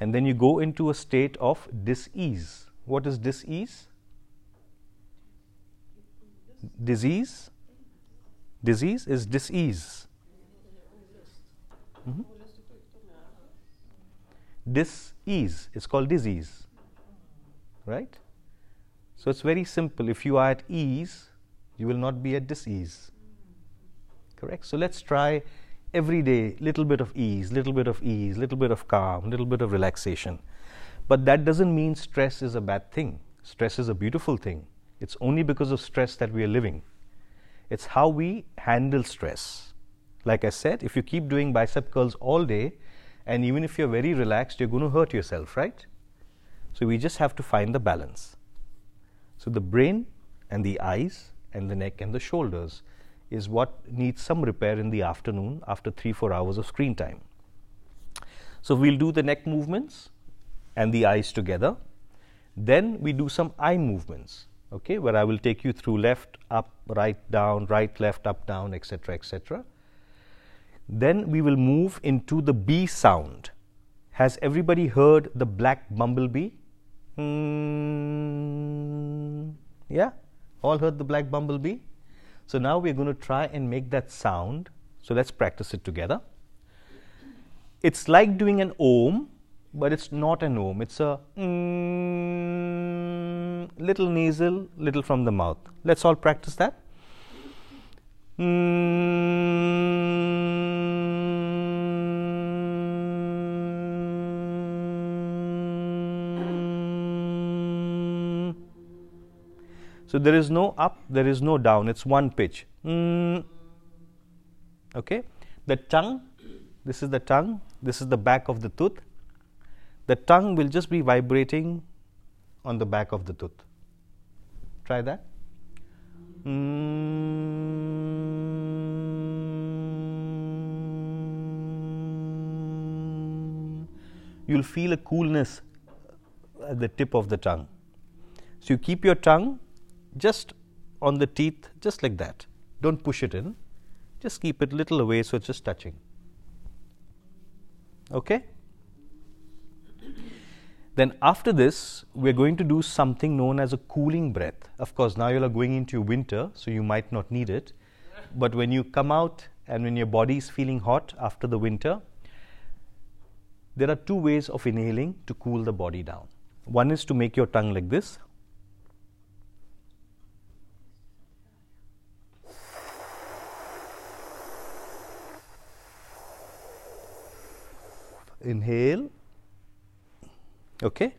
B: And then you go into a state of disease. What is disease? Disease? Disease is disease. Mm -hmm. Disease is called disease, right? So it's very simple. If you are at ease, you will not be at disease. Correct? So let's try every day little bit of ease, little bit of ease, little bit of calm, little bit of relaxation. But that doesn't mean stress is a bad thing. Stress is a beautiful thing. It's only because of stress that we are living. It's how we handle stress. Like I said, if you keep doing bicep curls all day, and even if you're very relaxed, you're going to hurt yourself, right? So we just have to find the balance. So the brain and the eyes and the neck and the shoulders is what needs some repair in the afternoon after three, four hours of screen time. So we'll do the neck movements and the eyes together. Then we do some eye movements, okay, where I will take you through left, up, right, down, right, left, up, down, etc., etc. Then we will move into the B sound. Has everybody heard the black bumblebee? Mm, yeah, all heard the black bumblebee? So now we're going to try and make that sound. So let's practice it together. It's like doing an ohm, but it's not an ohm. It's a mm, little nasal, little from the mouth. Let's all practice that. Mm. So there is no up, there is no down. It's one pitch. Mm. Okay. The tongue, this is the tongue, this is the back of the tooth. The tongue will just be vibrating on the back of the tooth. Try that. Mm. You'll feel a coolness at the tip of the tongue. So you keep your tongue just on the teeth, just like that. Don't push it in. Just keep it little away so it's just touching. Okay? Then after this, we're going to do something known as a cooling breath. Of course, now you're going into winter, so you might not need it. But when you come out and when your body is feeling hot after the winter, there are two ways of inhaling to cool the body down. One is to make your tongue like this, inhale okay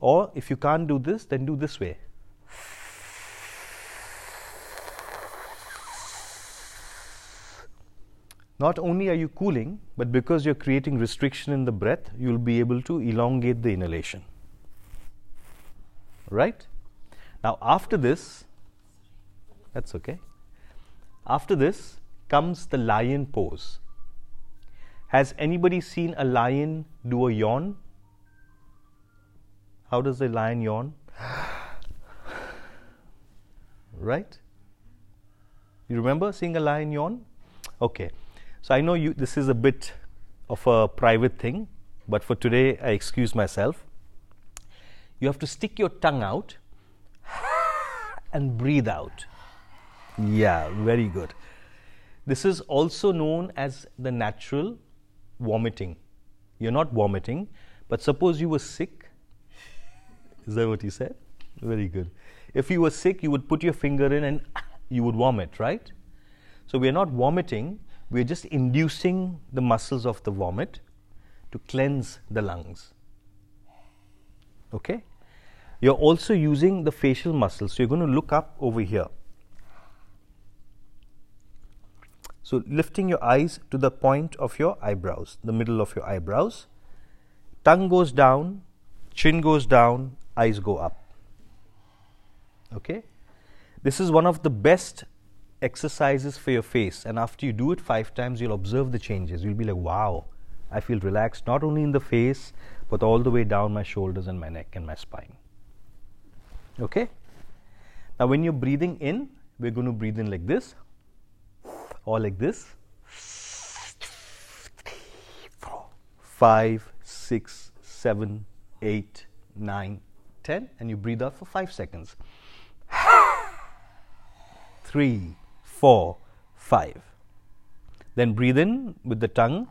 B: or if you can't do this then do this way not only are you cooling but because you're creating restriction in the breath you'll be able to elongate the inhalation right now after this that's okay after this comes the lion pose has anybody seen a lion do a yawn? How does a lion yawn? right? You remember seeing a lion yawn? Okay. So I know you this is a bit of a private thing, but for today I excuse myself. You have to stick your tongue out and breathe out. Yeah, very good. This is also known as the natural vomiting. You're not vomiting, but suppose you were sick. Is that what you said? Very good. If you were sick, you would put your finger in and you would vomit, right? So we are not vomiting, we are just inducing the muscles of the vomit to cleanse the lungs. Okay? You're also using the facial muscles. So you're going to look up over here. So lifting your eyes to the point of your eyebrows, the middle of your eyebrows. Tongue goes down, chin goes down, eyes go up. Okay? This is one of the best exercises for your face and after you do it five times you'll observe the changes you'll be like wow i feel relaxed not only in the face but all the way down my shoulders and my neck and my spine okay now when you're breathing in we're going to breathe in like this all like this 5, 6, 7, 8, 9, 10, and you breathe out for 5 seconds. 3, 4, 5. Then breathe in with the tongue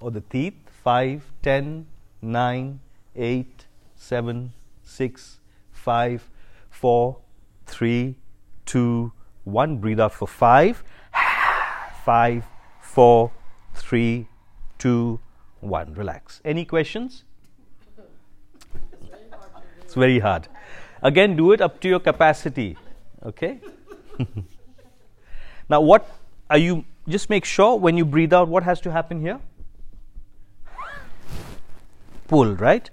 B: or the teeth 5, 10, 9, 8, 7, 6, 5, 4, 3, 2, 1. Breathe out for 5 five, four, three, two, one. Relax. Any questions? It's very hard. Again, do it up to your capacity. Okay? now, what are you, just make sure when you breathe out, what has to happen here? Pull, right?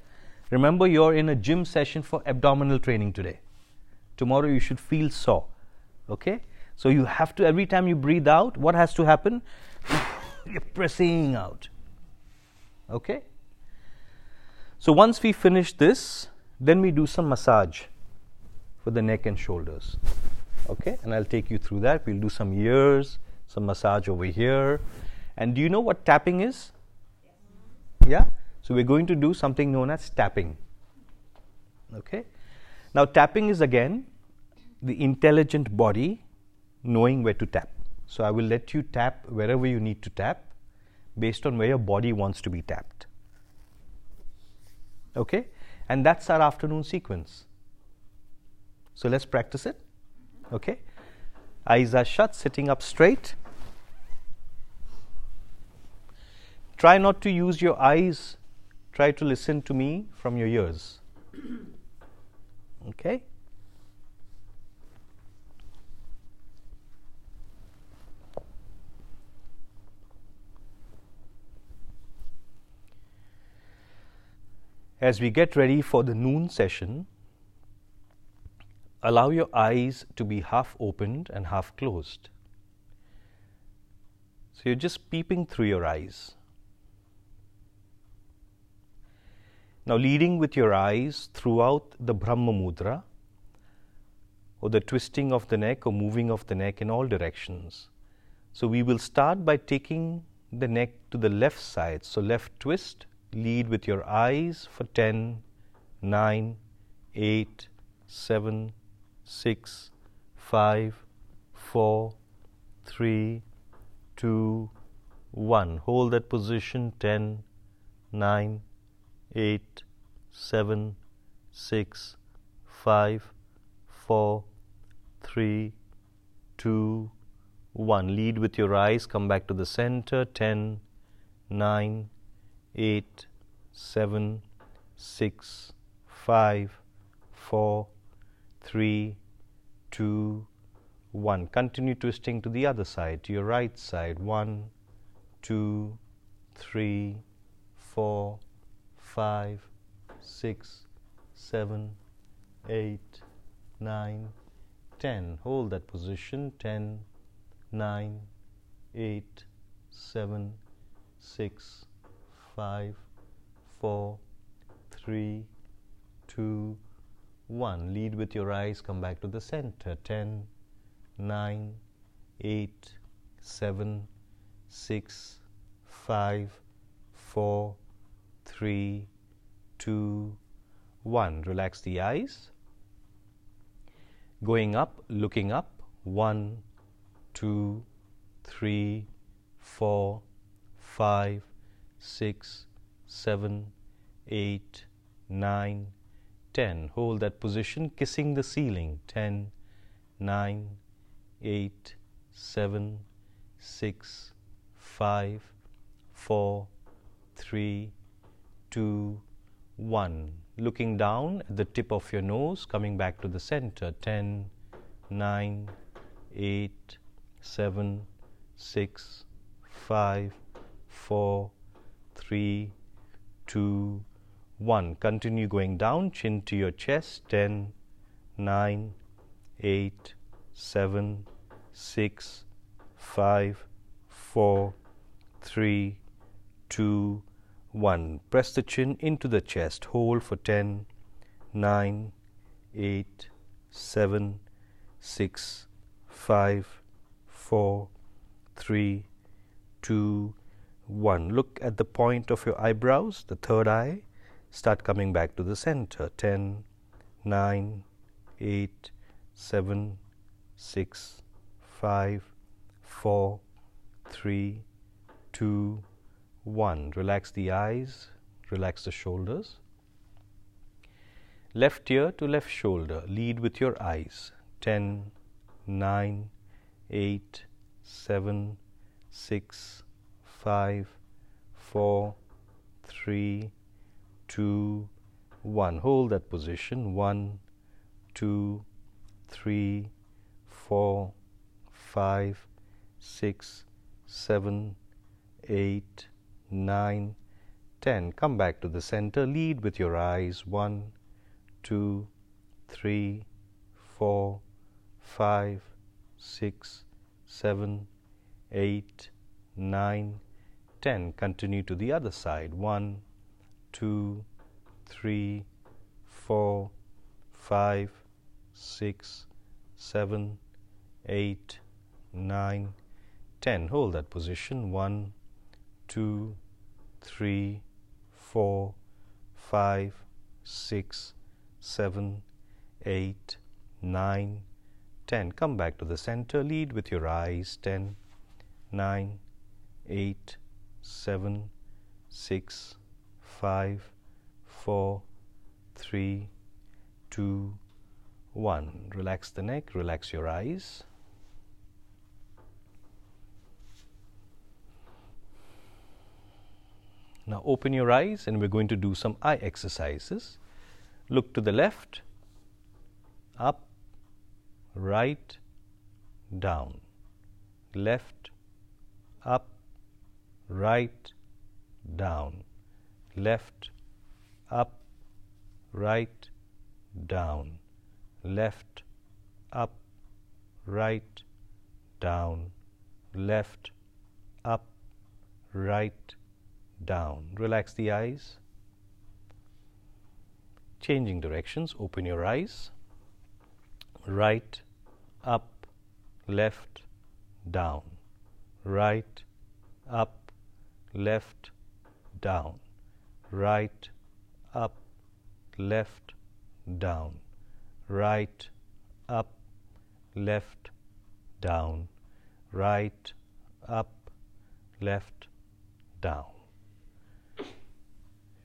B: Remember, you're in a gym session for abdominal training today. Tomorrow, you should feel sore. Okay? So you have to, every time you breathe out, what has to happen? You're pressing out. Okay? So once we finish this, then we do some massage for the neck and shoulders. Okay? And I'll take you through that. We'll do some ears, some massage over here. And do you know what tapping is? Yeah? So we're going to do something known as tapping. Okay? Now, tapping is again the intelligent body knowing where to tap. So I will let you tap wherever you need to tap based on where your body wants to be tapped. Okay? And that's our afternoon sequence. So let's practice it. Okay? Eyes are shut, sitting up straight. Try not to use your eyes. Try to listen to me from your ears. Okay? As we get ready for the noon session, allow your eyes to be half opened and half closed. So you're just peeping through your eyes. Now, leading with your eyes throughout the Brahma Mudra, or the twisting of the neck or moving of the neck in all directions. So, we will start by taking the neck to the left side. So, left twist lead with your eyes for 10, 9, 8, 7, 6, 5, 4, 3, 2, 1. Hold that position 10, 9, 8, 7, 6, 5, 4, 3, 2, 1. Lead with your eyes, come back to the center 10, 9, eight, seven, six, five, four, three, two, one. Continue twisting to the other side, to your right side. One, two, three, four, five, six, seven, eight, nine, ten. Hold that position. Ten, nine, eight, seven, six five, four, three, two, one. Lead with your eyes, come back to the center. Ten, nine, eight, seven, six, five, four, three, two, one. Relax the eyes. Going up, looking up. One, two, three, four, five, 6, 7, 8, 9, 10. Hold that position, kissing the ceiling. 10, 9, 8, 7, 6, 5, 4, 3, 2, 1. Looking down at the tip of your nose, coming back to the center. 10, 9, 8, 7, 6, 5, 4, three, two, one. Continue going down, chin to your chest. Ten, nine, eight, seven, six, five, four, three, two, one. Press the chin into the chest. Hold for ten, nine, eight, seven, six, five, four, three, two 1. Look at the point of your eyebrows, the third eye. Start coming back to the center. 10, 9, 8, 7, 6, 5, 4, 3, 2, 1. Relax the eyes, relax the shoulders. Left ear to left shoulder, lead with your eyes. 10, 9, 8, 7, 6, five, four, three, two, one. Hold that position. One, two, three, four, five, six, seven, eight, nine, ten. Come back to the center. Lead with your eyes. One, two, three, four, five, six, seven, eight, nine. 10 continue to the other side 1 2 3 4 5 6 7 8 9 10 hold that position 1 2 3 4 5 6 7 8 9 10 come back to the center lead with your eyes 10 9 8 seven, six, five, four, three, two, one. Relax the neck, relax your eyes. Now open your eyes and we're going to do some eye exercises. Look to the left, up, right, down, left, up, right, down, left, up, right, down, left, up, right, down, left, up, right, down. Relax the eyes. Changing directions, open your eyes. Right, up, left, down, right, up, left, down, right, up, left, down, right, up, left, down, right, up, left, down.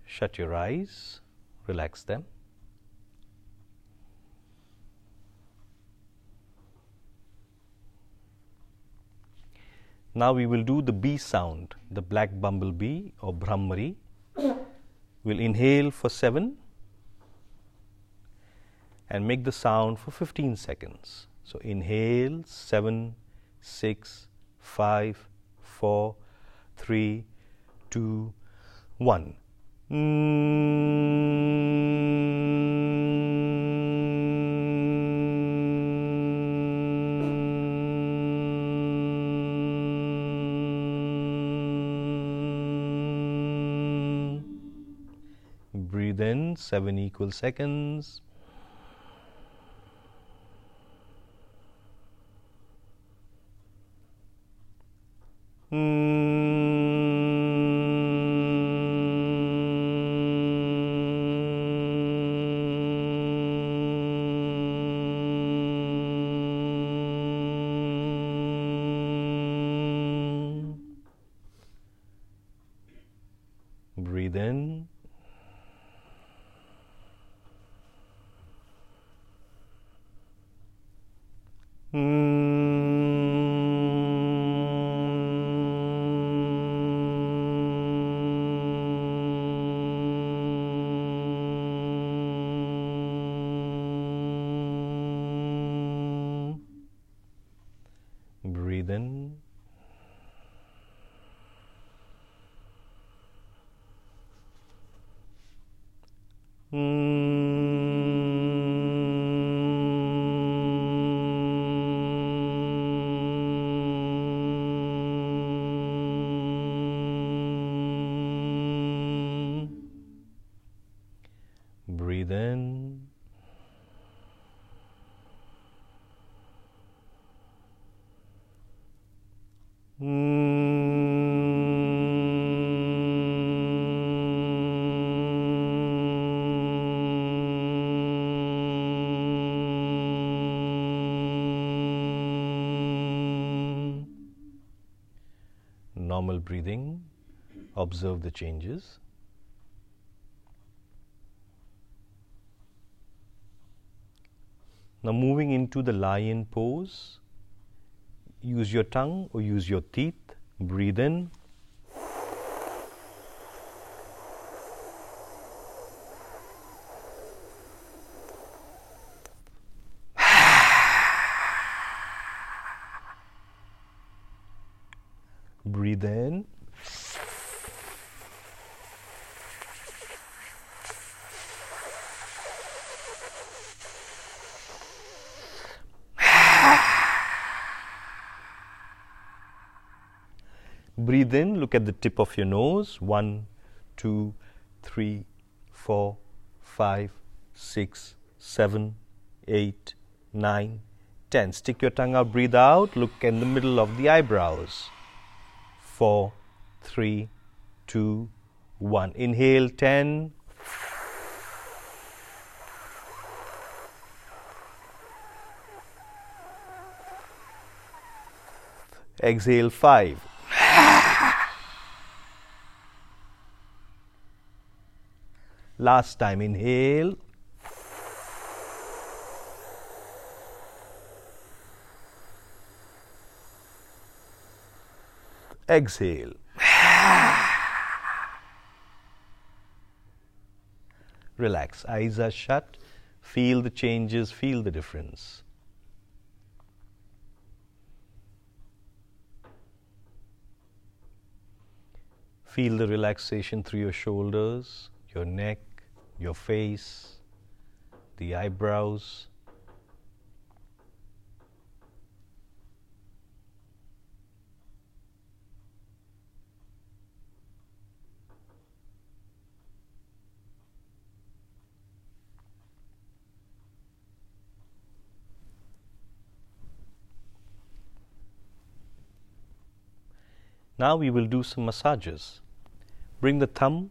B: Shut your eyes, relax them. Now we will do the B sound, the black bumblebee or Bhramari. we'll inhale for 7 and make the sound for 15 seconds. So inhale 7, 6, 5, 4, 3, 2, 1. Mm -hmm. in 7 equal seconds. breathing, observe the changes. Now, moving into the lion pose, use your tongue or use your teeth, breathe in. breathe in, look at the tip of your nose. One, two, three, four, five, six, seven, eight, nine, ten. Stick your tongue out, breathe out, look in the middle of the eyebrows. Four, three, two, one. Inhale, ten. Exhale, five. Last time, inhale. Exhale. Relax. Eyes are shut. Feel the changes, feel the difference. Feel the relaxation through your shoulders, your neck, your face, the eyebrows. Now we will do some massages. Bring the thumb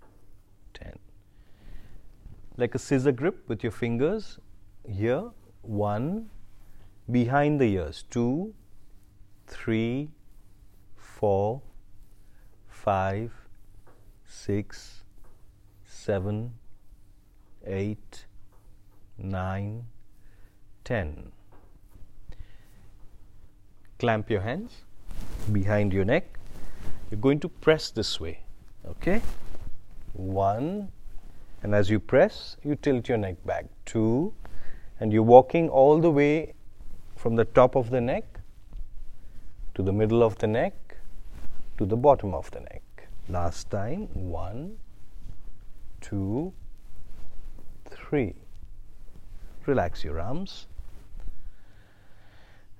B: like a scissor grip with your fingers here one behind the ears two three four five six seven eight nine ten clamp your hands behind your neck you're going to press this way okay one and as you press, you tilt your neck back. Two. And you're walking all the way from the top of the neck to the middle of the neck to the bottom of the neck. Last time. One, two, three. Relax your arms.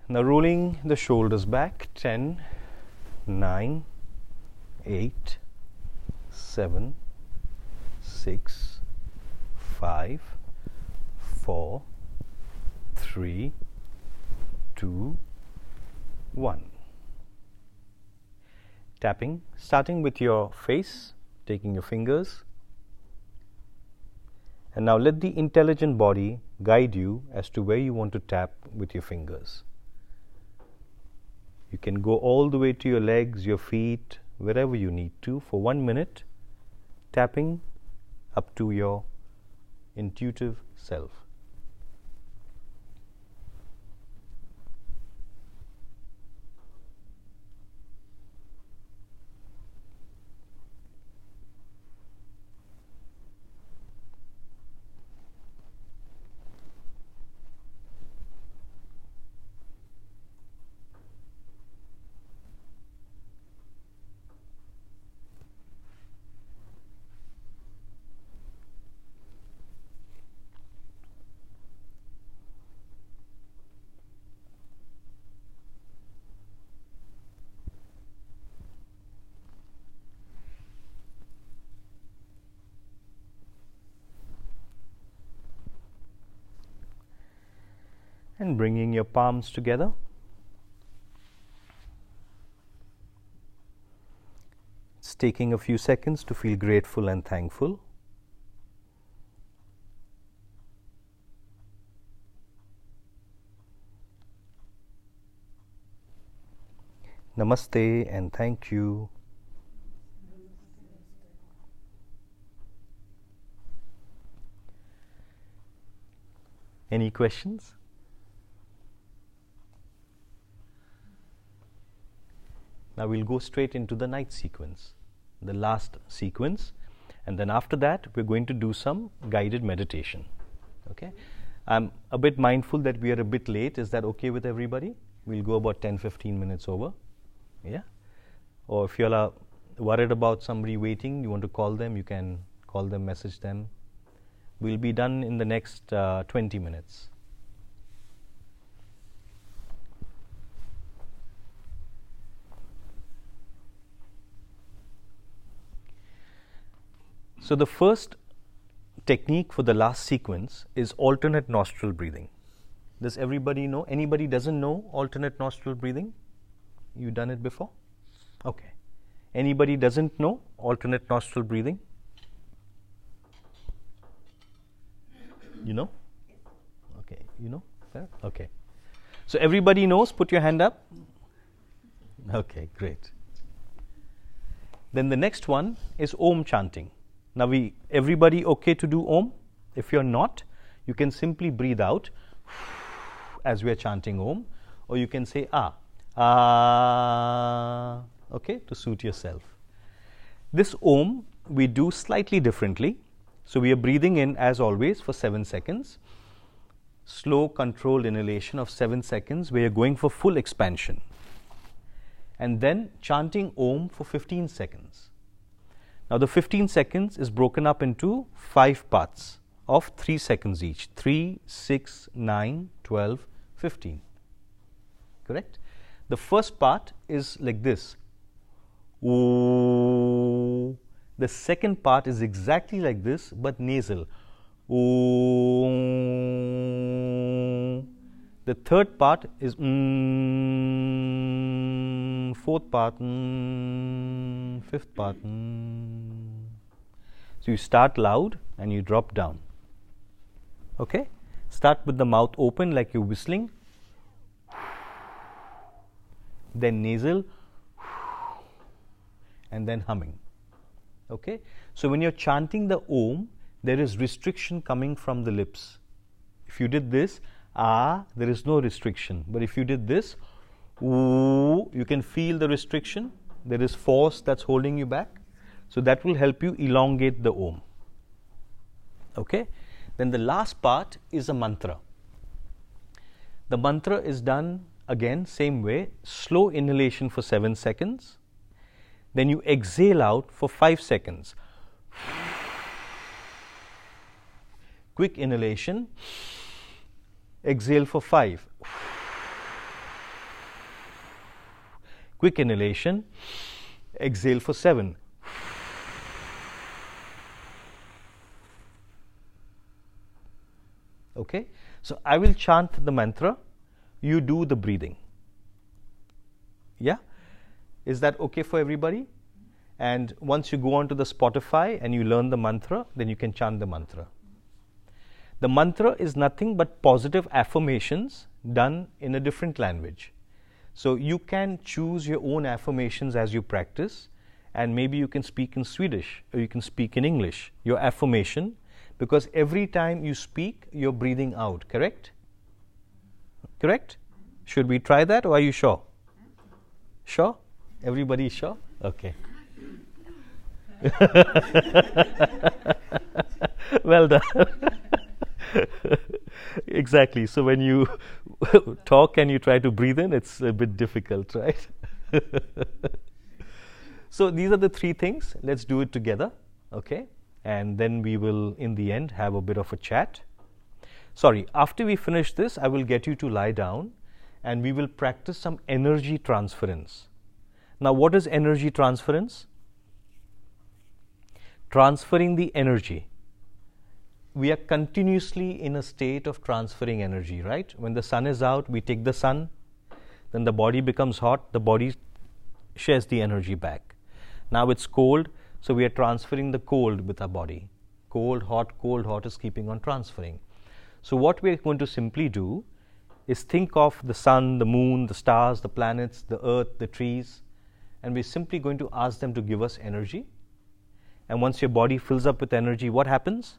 B: Now rolling the shoulders back 10, 9, 8, 7, 6, five, four, three, two, one. Tapping, starting with your face, taking your fingers. And now let the intelligent body guide you as to where you want to tap with your fingers. You can go all the way to your legs, your feet, wherever you need to for one minute, tapping up to your intuitive self. your palms together. It's taking a few seconds to feel grateful and thankful. Namaste and thank you. Any questions? Now we'll go straight into the night sequence, the last sequence, and then after that, we're going to do some guided meditation. Okay? I'm a bit mindful that we are a bit late. Is that okay with everybody? We'll go about 10 15 minutes over. Yeah? Or if you're worried about somebody waiting, you want to call them, you can call them, message them. We'll be done in the next uh, 20 minutes. So the first technique for the last sequence is alternate nostril breathing. Does everybody know? Anybody doesn't know alternate nostril breathing? You done it before? Okay. Anybody doesn't know alternate nostril breathing? You know? Okay. You know? Okay. So everybody knows? Put your hand up. Okay, great. Then the next one is Om chanting. Now, we everybody okay to do Om? If you're not, you can simply breathe out as we are chanting Om, or you can say Ah, Ah, okay, to suit yourself. This Om we do slightly differently. So, we are breathing in as always for 7 seconds, slow controlled inhalation of 7 seconds, we are going for full expansion, and then chanting Om for 15 seconds. Now, the 15 seconds is broken up into five parts of 3 seconds each 3, 6, 9, 12, 15. Correct? The first part is like this. The second part is exactly like this but nasal. The third part is mm fourth button, fifth button. So you start loud and you drop down. Okay? Start with the mouth open like you're whistling. Then nasal. And then humming. Okay? So when you're chanting the Om, there is restriction coming from the lips. If you did this, ah, there is no restriction. But if you did this, Ooh, you can feel the restriction. There is force that's holding you back. So that will help you elongate the om. Okay? Then the last part is a mantra. The mantra is done again, same way slow inhalation for 7 seconds. Then you exhale out for 5 seconds. Quick inhalation, exhale for 5. Quick inhalation. Exhale for seven. Okay? So I will chant the mantra. You do the breathing. Yeah? Is that okay for everybody? And once you go onto the Spotify and you learn the mantra, then you can chant the mantra. The mantra is nothing but positive affirmations done in a different language. So you can choose your own affirmations as you practice, and maybe you can speak in Swedish or you can speak in English, your affirmation, because every time you speak, you're breathing out, correct? Correct? Should we try that or are you sure? Sure? Everybody sure? Okay. well done. exactly. So when you talk and you try to breathe in, it's a bit difficult, right? so these are the three things. Let's do it together, okay? And then we will, in the end, have a bit of a chat. Sorry, after we finish this, I will get you to lie down and we will practice some energy transference. Now, what is energy transference? Transferring the energy we are continuously in a state of transferring energy, right? When the sun is out, we take the sun, then the body becomes hot, the body shares the energy back. Now it's cold, so we are transferring the cold with our body. Cold, hot, cold, hot is keeping on transferring. So, what we are going to simply do is think of the sun, the moon, the stars, the planets, the earth, the trees, and we're simply going to ask them to give us energy. And once your body fills up with energy, what happens?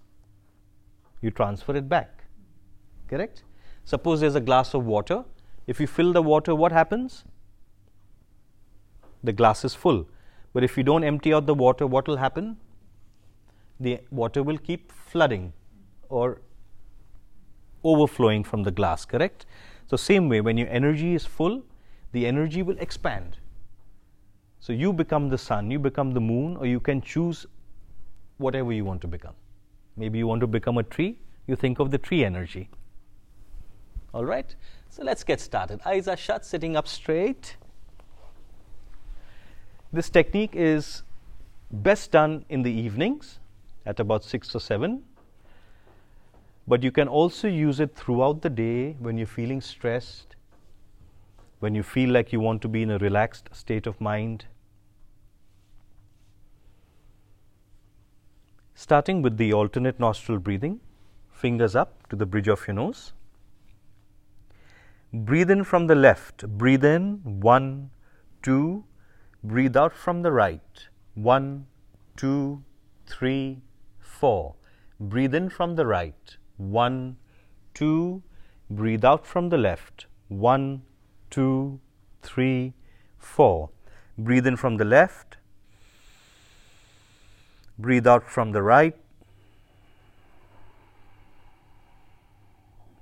B: you transfer it back. Correct? Suppose there's a glass of water. If you fill the water, what happens? The glass is full. But if you don't empty out the water, what will happen? The water will keep flooding or overflowing from the glass, correct? So, same way, when your energy is full, the energy will expand. So, you become the sun, you become the moon, or you can choose whatever you want to become. Maybe you want to become a tree, you think of the tree energy. All right, so let's get started. Eyes are shut, sitting up straight. This technique is best done in the evenings at about 6 or 7. But you can also use it throughout the day when you're feeling stressed, when you feel like you want to be in a relaxed state of mind, starting with the alternate nostril breathing, fingers up to the bridge of your nose. Breathe in from the left, breathe in, one, two, breathe out from the right, one, two, three, four. Breathe in from the right, one, two, breathe out from the left, one, two, three, four. Breathe in from the left, Breathe out from the right.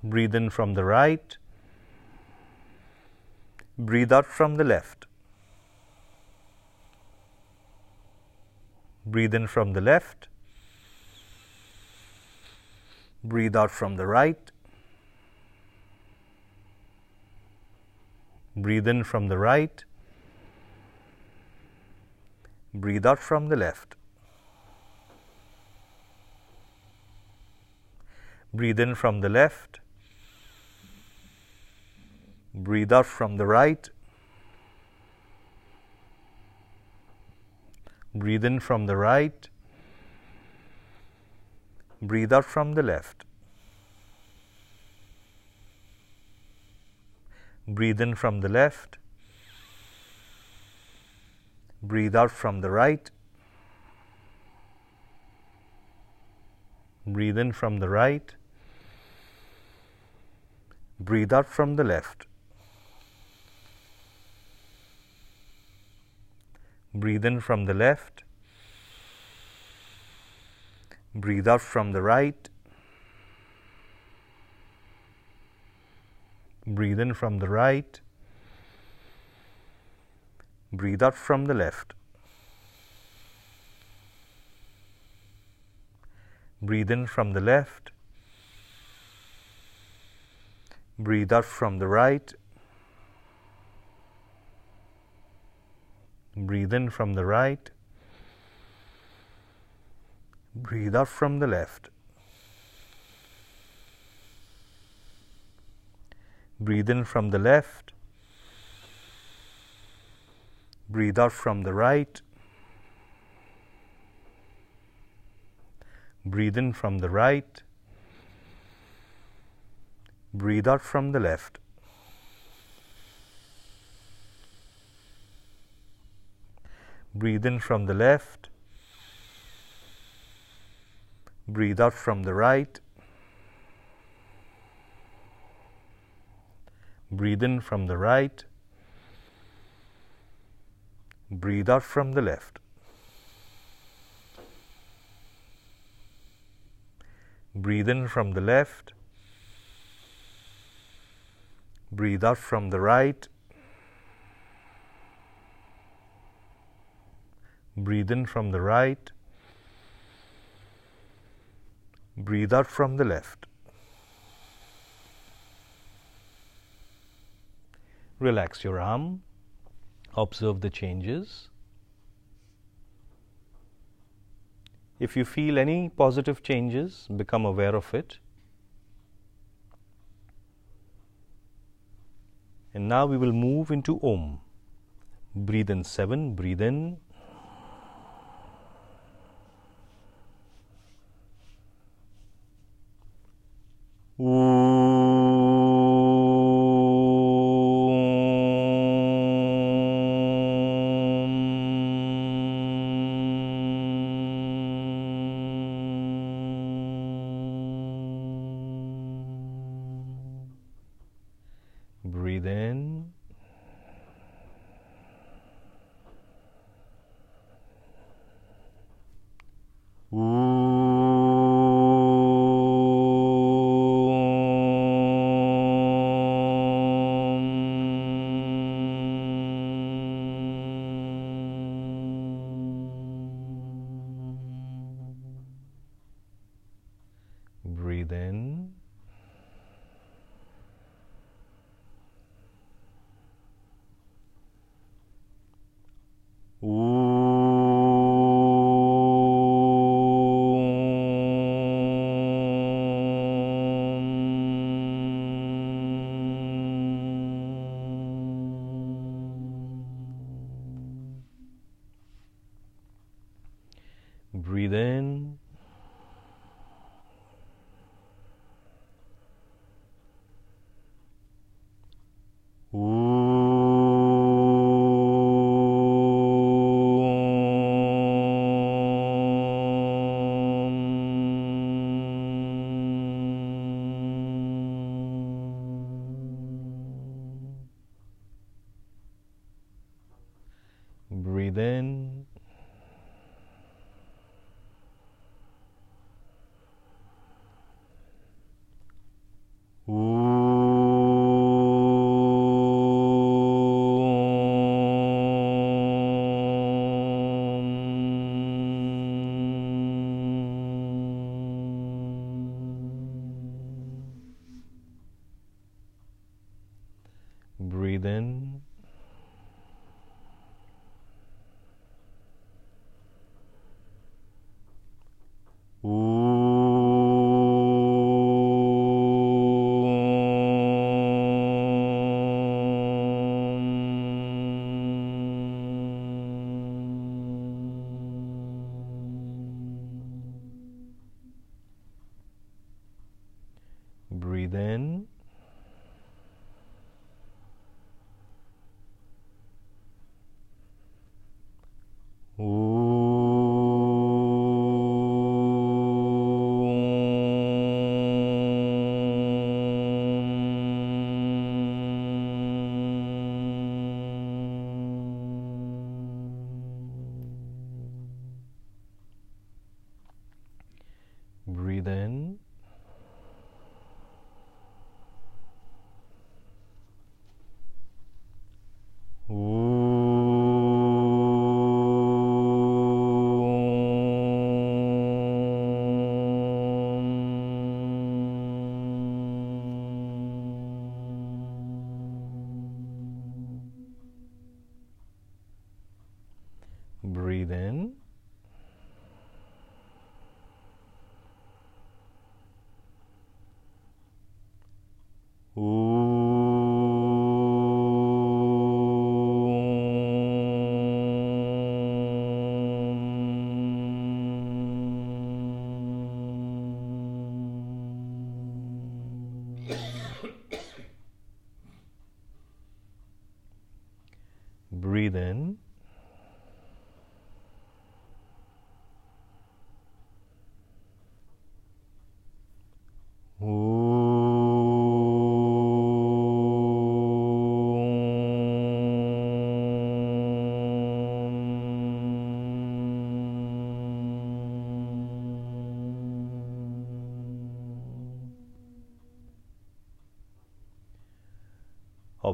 B: Breathe in from the right. Breathe out from the left. Breathe in from the left. Breathe out from the right. Breathe in from the right. Breathe out from the left. Breathe in from the left. Breathe out from the right. Breathe in from the right. Breathe out from the left. Breathe in from the left. Breathe out from the right. Breathe in from the right. Breathe out from the left. Breathe in from the left. Breathe out from the right. Breathe in from the right. Breathe out from the left. Breathe in from the left. Breathe out from the right. Breathe in from the right. Breathe out from the left. Breathe in from the left. Breathe out from the right. Breathe in from the right. Breathe out from the left. Breathe in from the left. Breathe out from the right. Breathe in from the right. Breathe out from the left. Breathe in from the left Breathe out from the right. Breathe in from the right. Breathe out from the left. Relax your arm. Observe the changes. If you feel any positive changes, become aware of it. And now we will move into Om. Breathe in 7, breathe in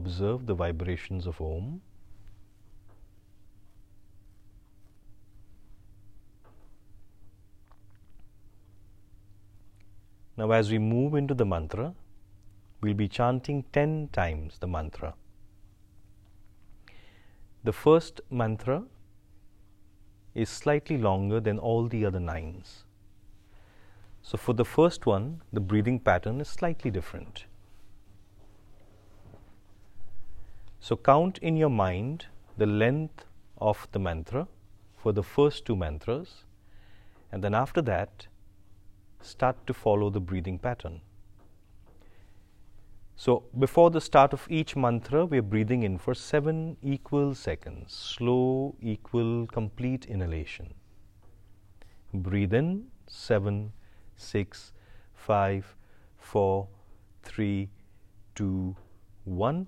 B: observe the vibrations of Om. Now, as we move into the mantra, we'll be chanting 10 times the mantra. The first mantra is slightly longer than all the other nines. So, for the first one, the breathing pattern is slightly different. So count in your mind the length of the mantra for the first two mantras, and then after that, start to follow the breathing pattern. So, before the start of each mantra, we are breathing in for seven equal seconds, slow, equal, complete inhalation. Breathe in seven, six, five, four, three, two, one.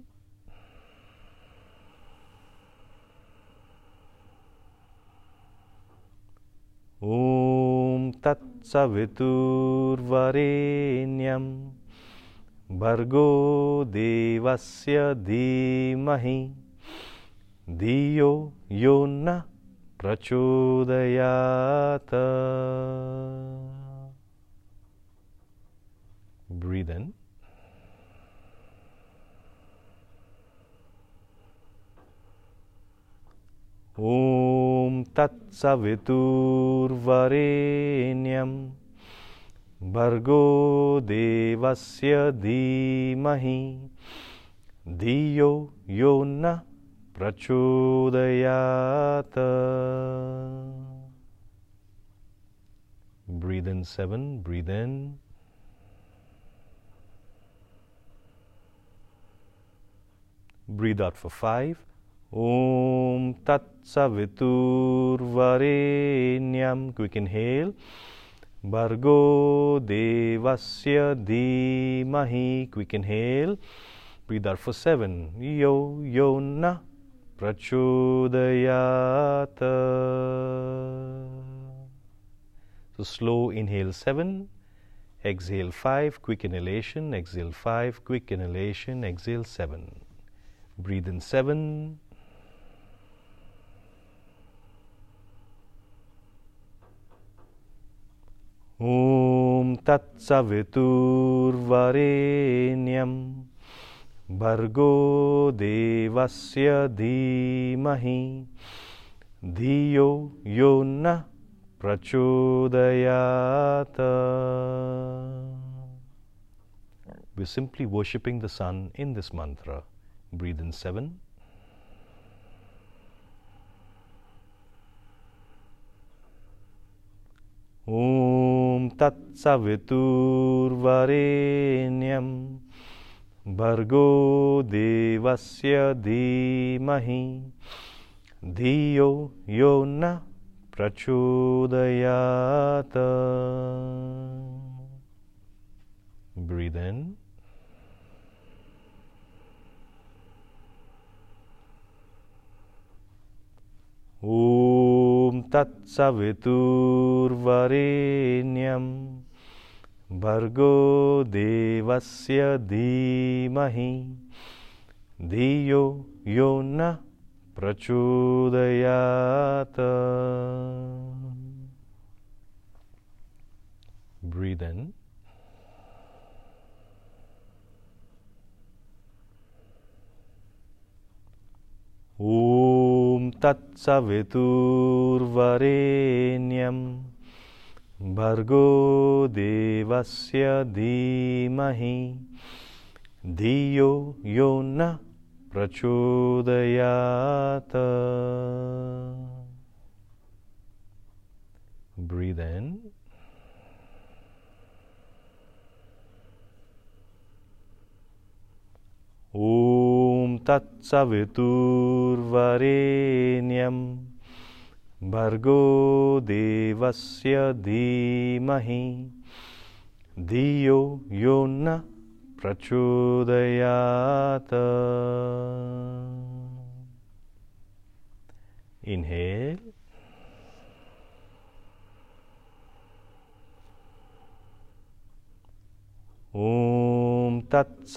B: ॐ तत्सवितुर्वरेण्यं भर्गो देवस्य धीमहि धियो यो न प्रचोदयात् ब्रीदन् ॐ तत्सवितुर्वरेण्यं भर्गो देवस्य धीमहि धियो यो न प्रचोदयात् Breathe in seven, breathe in. Breathe out for five. Om Tat Savitur Varenyam. Quick inhale. Bhargo Devasya Dhimahi. Quick inhale. Breathe out for seven. Yo Yo Na Prachodayata. So slow inhale seven. Exhale five. Quick inhalation. Exhale five. Quick inhalation. Exhale seven. Breathe in seven. ॐ तत्सवितुर्वरेण्यं भर्गो देवस्य धीमहि धियो यो नः prachodayata. We're simply worshipping the sun in this mantra. Breathe in seven. ॐ तत्सवितुर्वरेण्यं भर्गो देवस्य धीमहि धियो यो न प्रचोदयात् Breathe in. ॐ तत्सवितुर्वरेण्यं भर्गो देवस्य धीमहि धियो यो न प्रचोदयात् ब्रीदन् तत्सवितुर्वरेण्यं भर्गो देवस्य धीमहि धियो यो न प्रचोदयात् Breathe in. तत्सवितुर्वरेण्यं भर्गो देवस्य धीमहि धियो यो न प्रचोदयात् इन्हेल् ॐ तत्सवितुर्वरेण्यं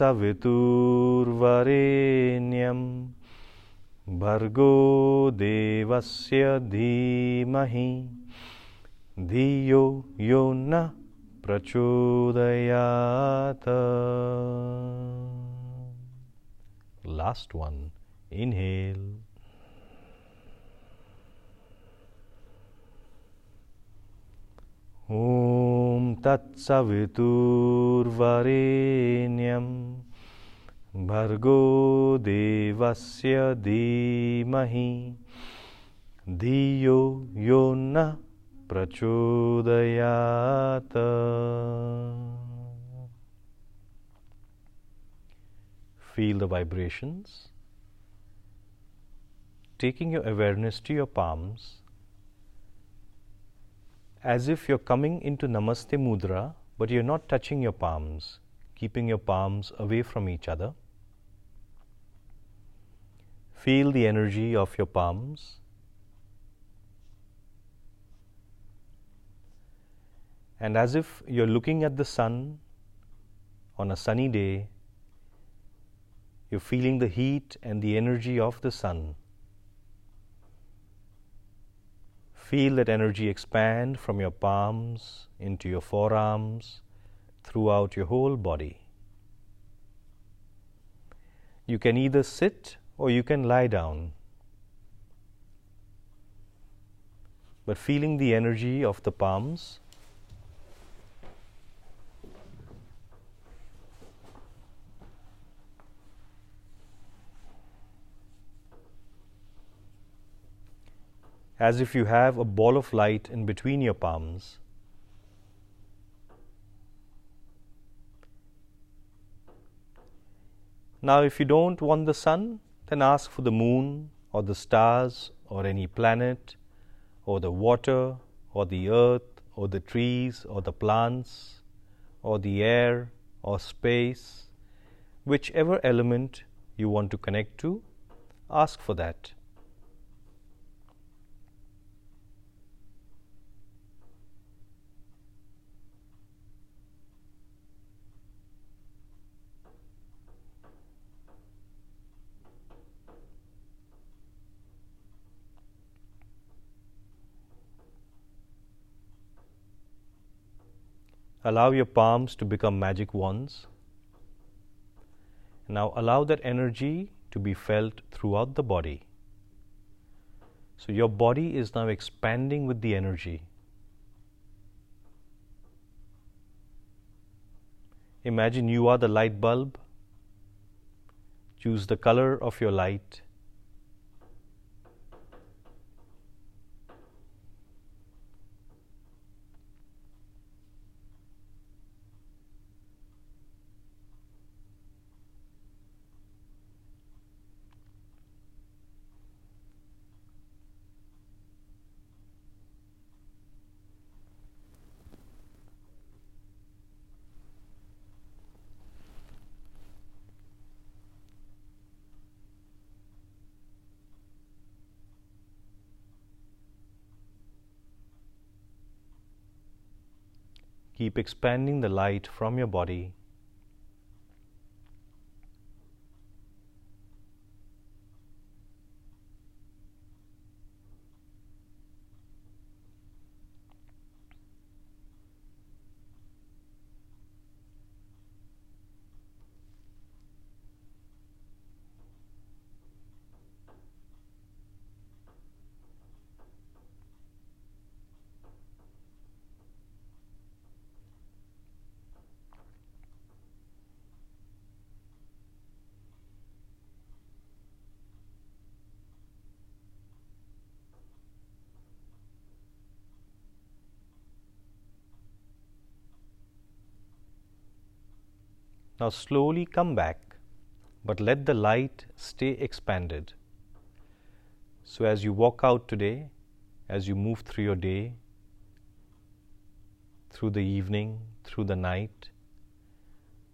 B: देवस्य धीमहि धियो यो न प्रचोदयात् लास्ट् वन् इन्हेल् ॐ तत्सवितुर्वरेण्यं भर्गो देवस्य धीमहि धियो यो न प्रचोदयात् Feel the vibrations. Taking your awareness to your palms, as if you're coming into Namaste Mudra, but you're not touching your palms, keeping your palms away from each other. Feel the energy of your palms. And as if you're looking at the sun on a sunny day, you're feeling the heat and the energy of the sun. Feel that energy expand from your palms into your forearms throughout your whole body. You can either sit or you can lie down. But feeling the energy of the palms as if you have a ball of light in between your palms. Now, if you don't want the sun, then ask for the moon or the stars or any planet or the water or the earth or the trees or the plants or the air or space, whichever element you want to connect to, ask for that. Allow your palms to become magic wands. Now allow that energy to be felt throughout the body. So your body is now expanding with the energy. Imagine you are the light bulb. Choose the color of your light. keep expanding the light from your body Now slowly come back, but let the light stay expanded. So as you walk out today, as you move through your day, through the evening, through the night,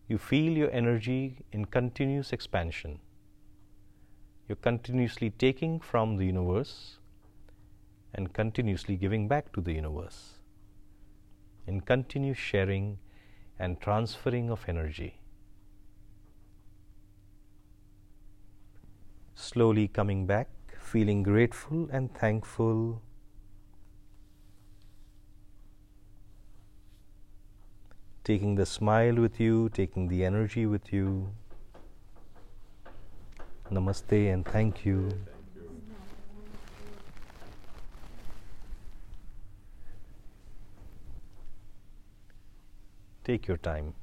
B: you feel your energy in continuous expansion. You're continuously taking from the universe and continuously giving back to the universe in continuous sharing and transferring of energy. slowly coming back, feeling grateful and thankful. Taking the smile with you, taking the energy with you. Namaste and thank you. Take your time.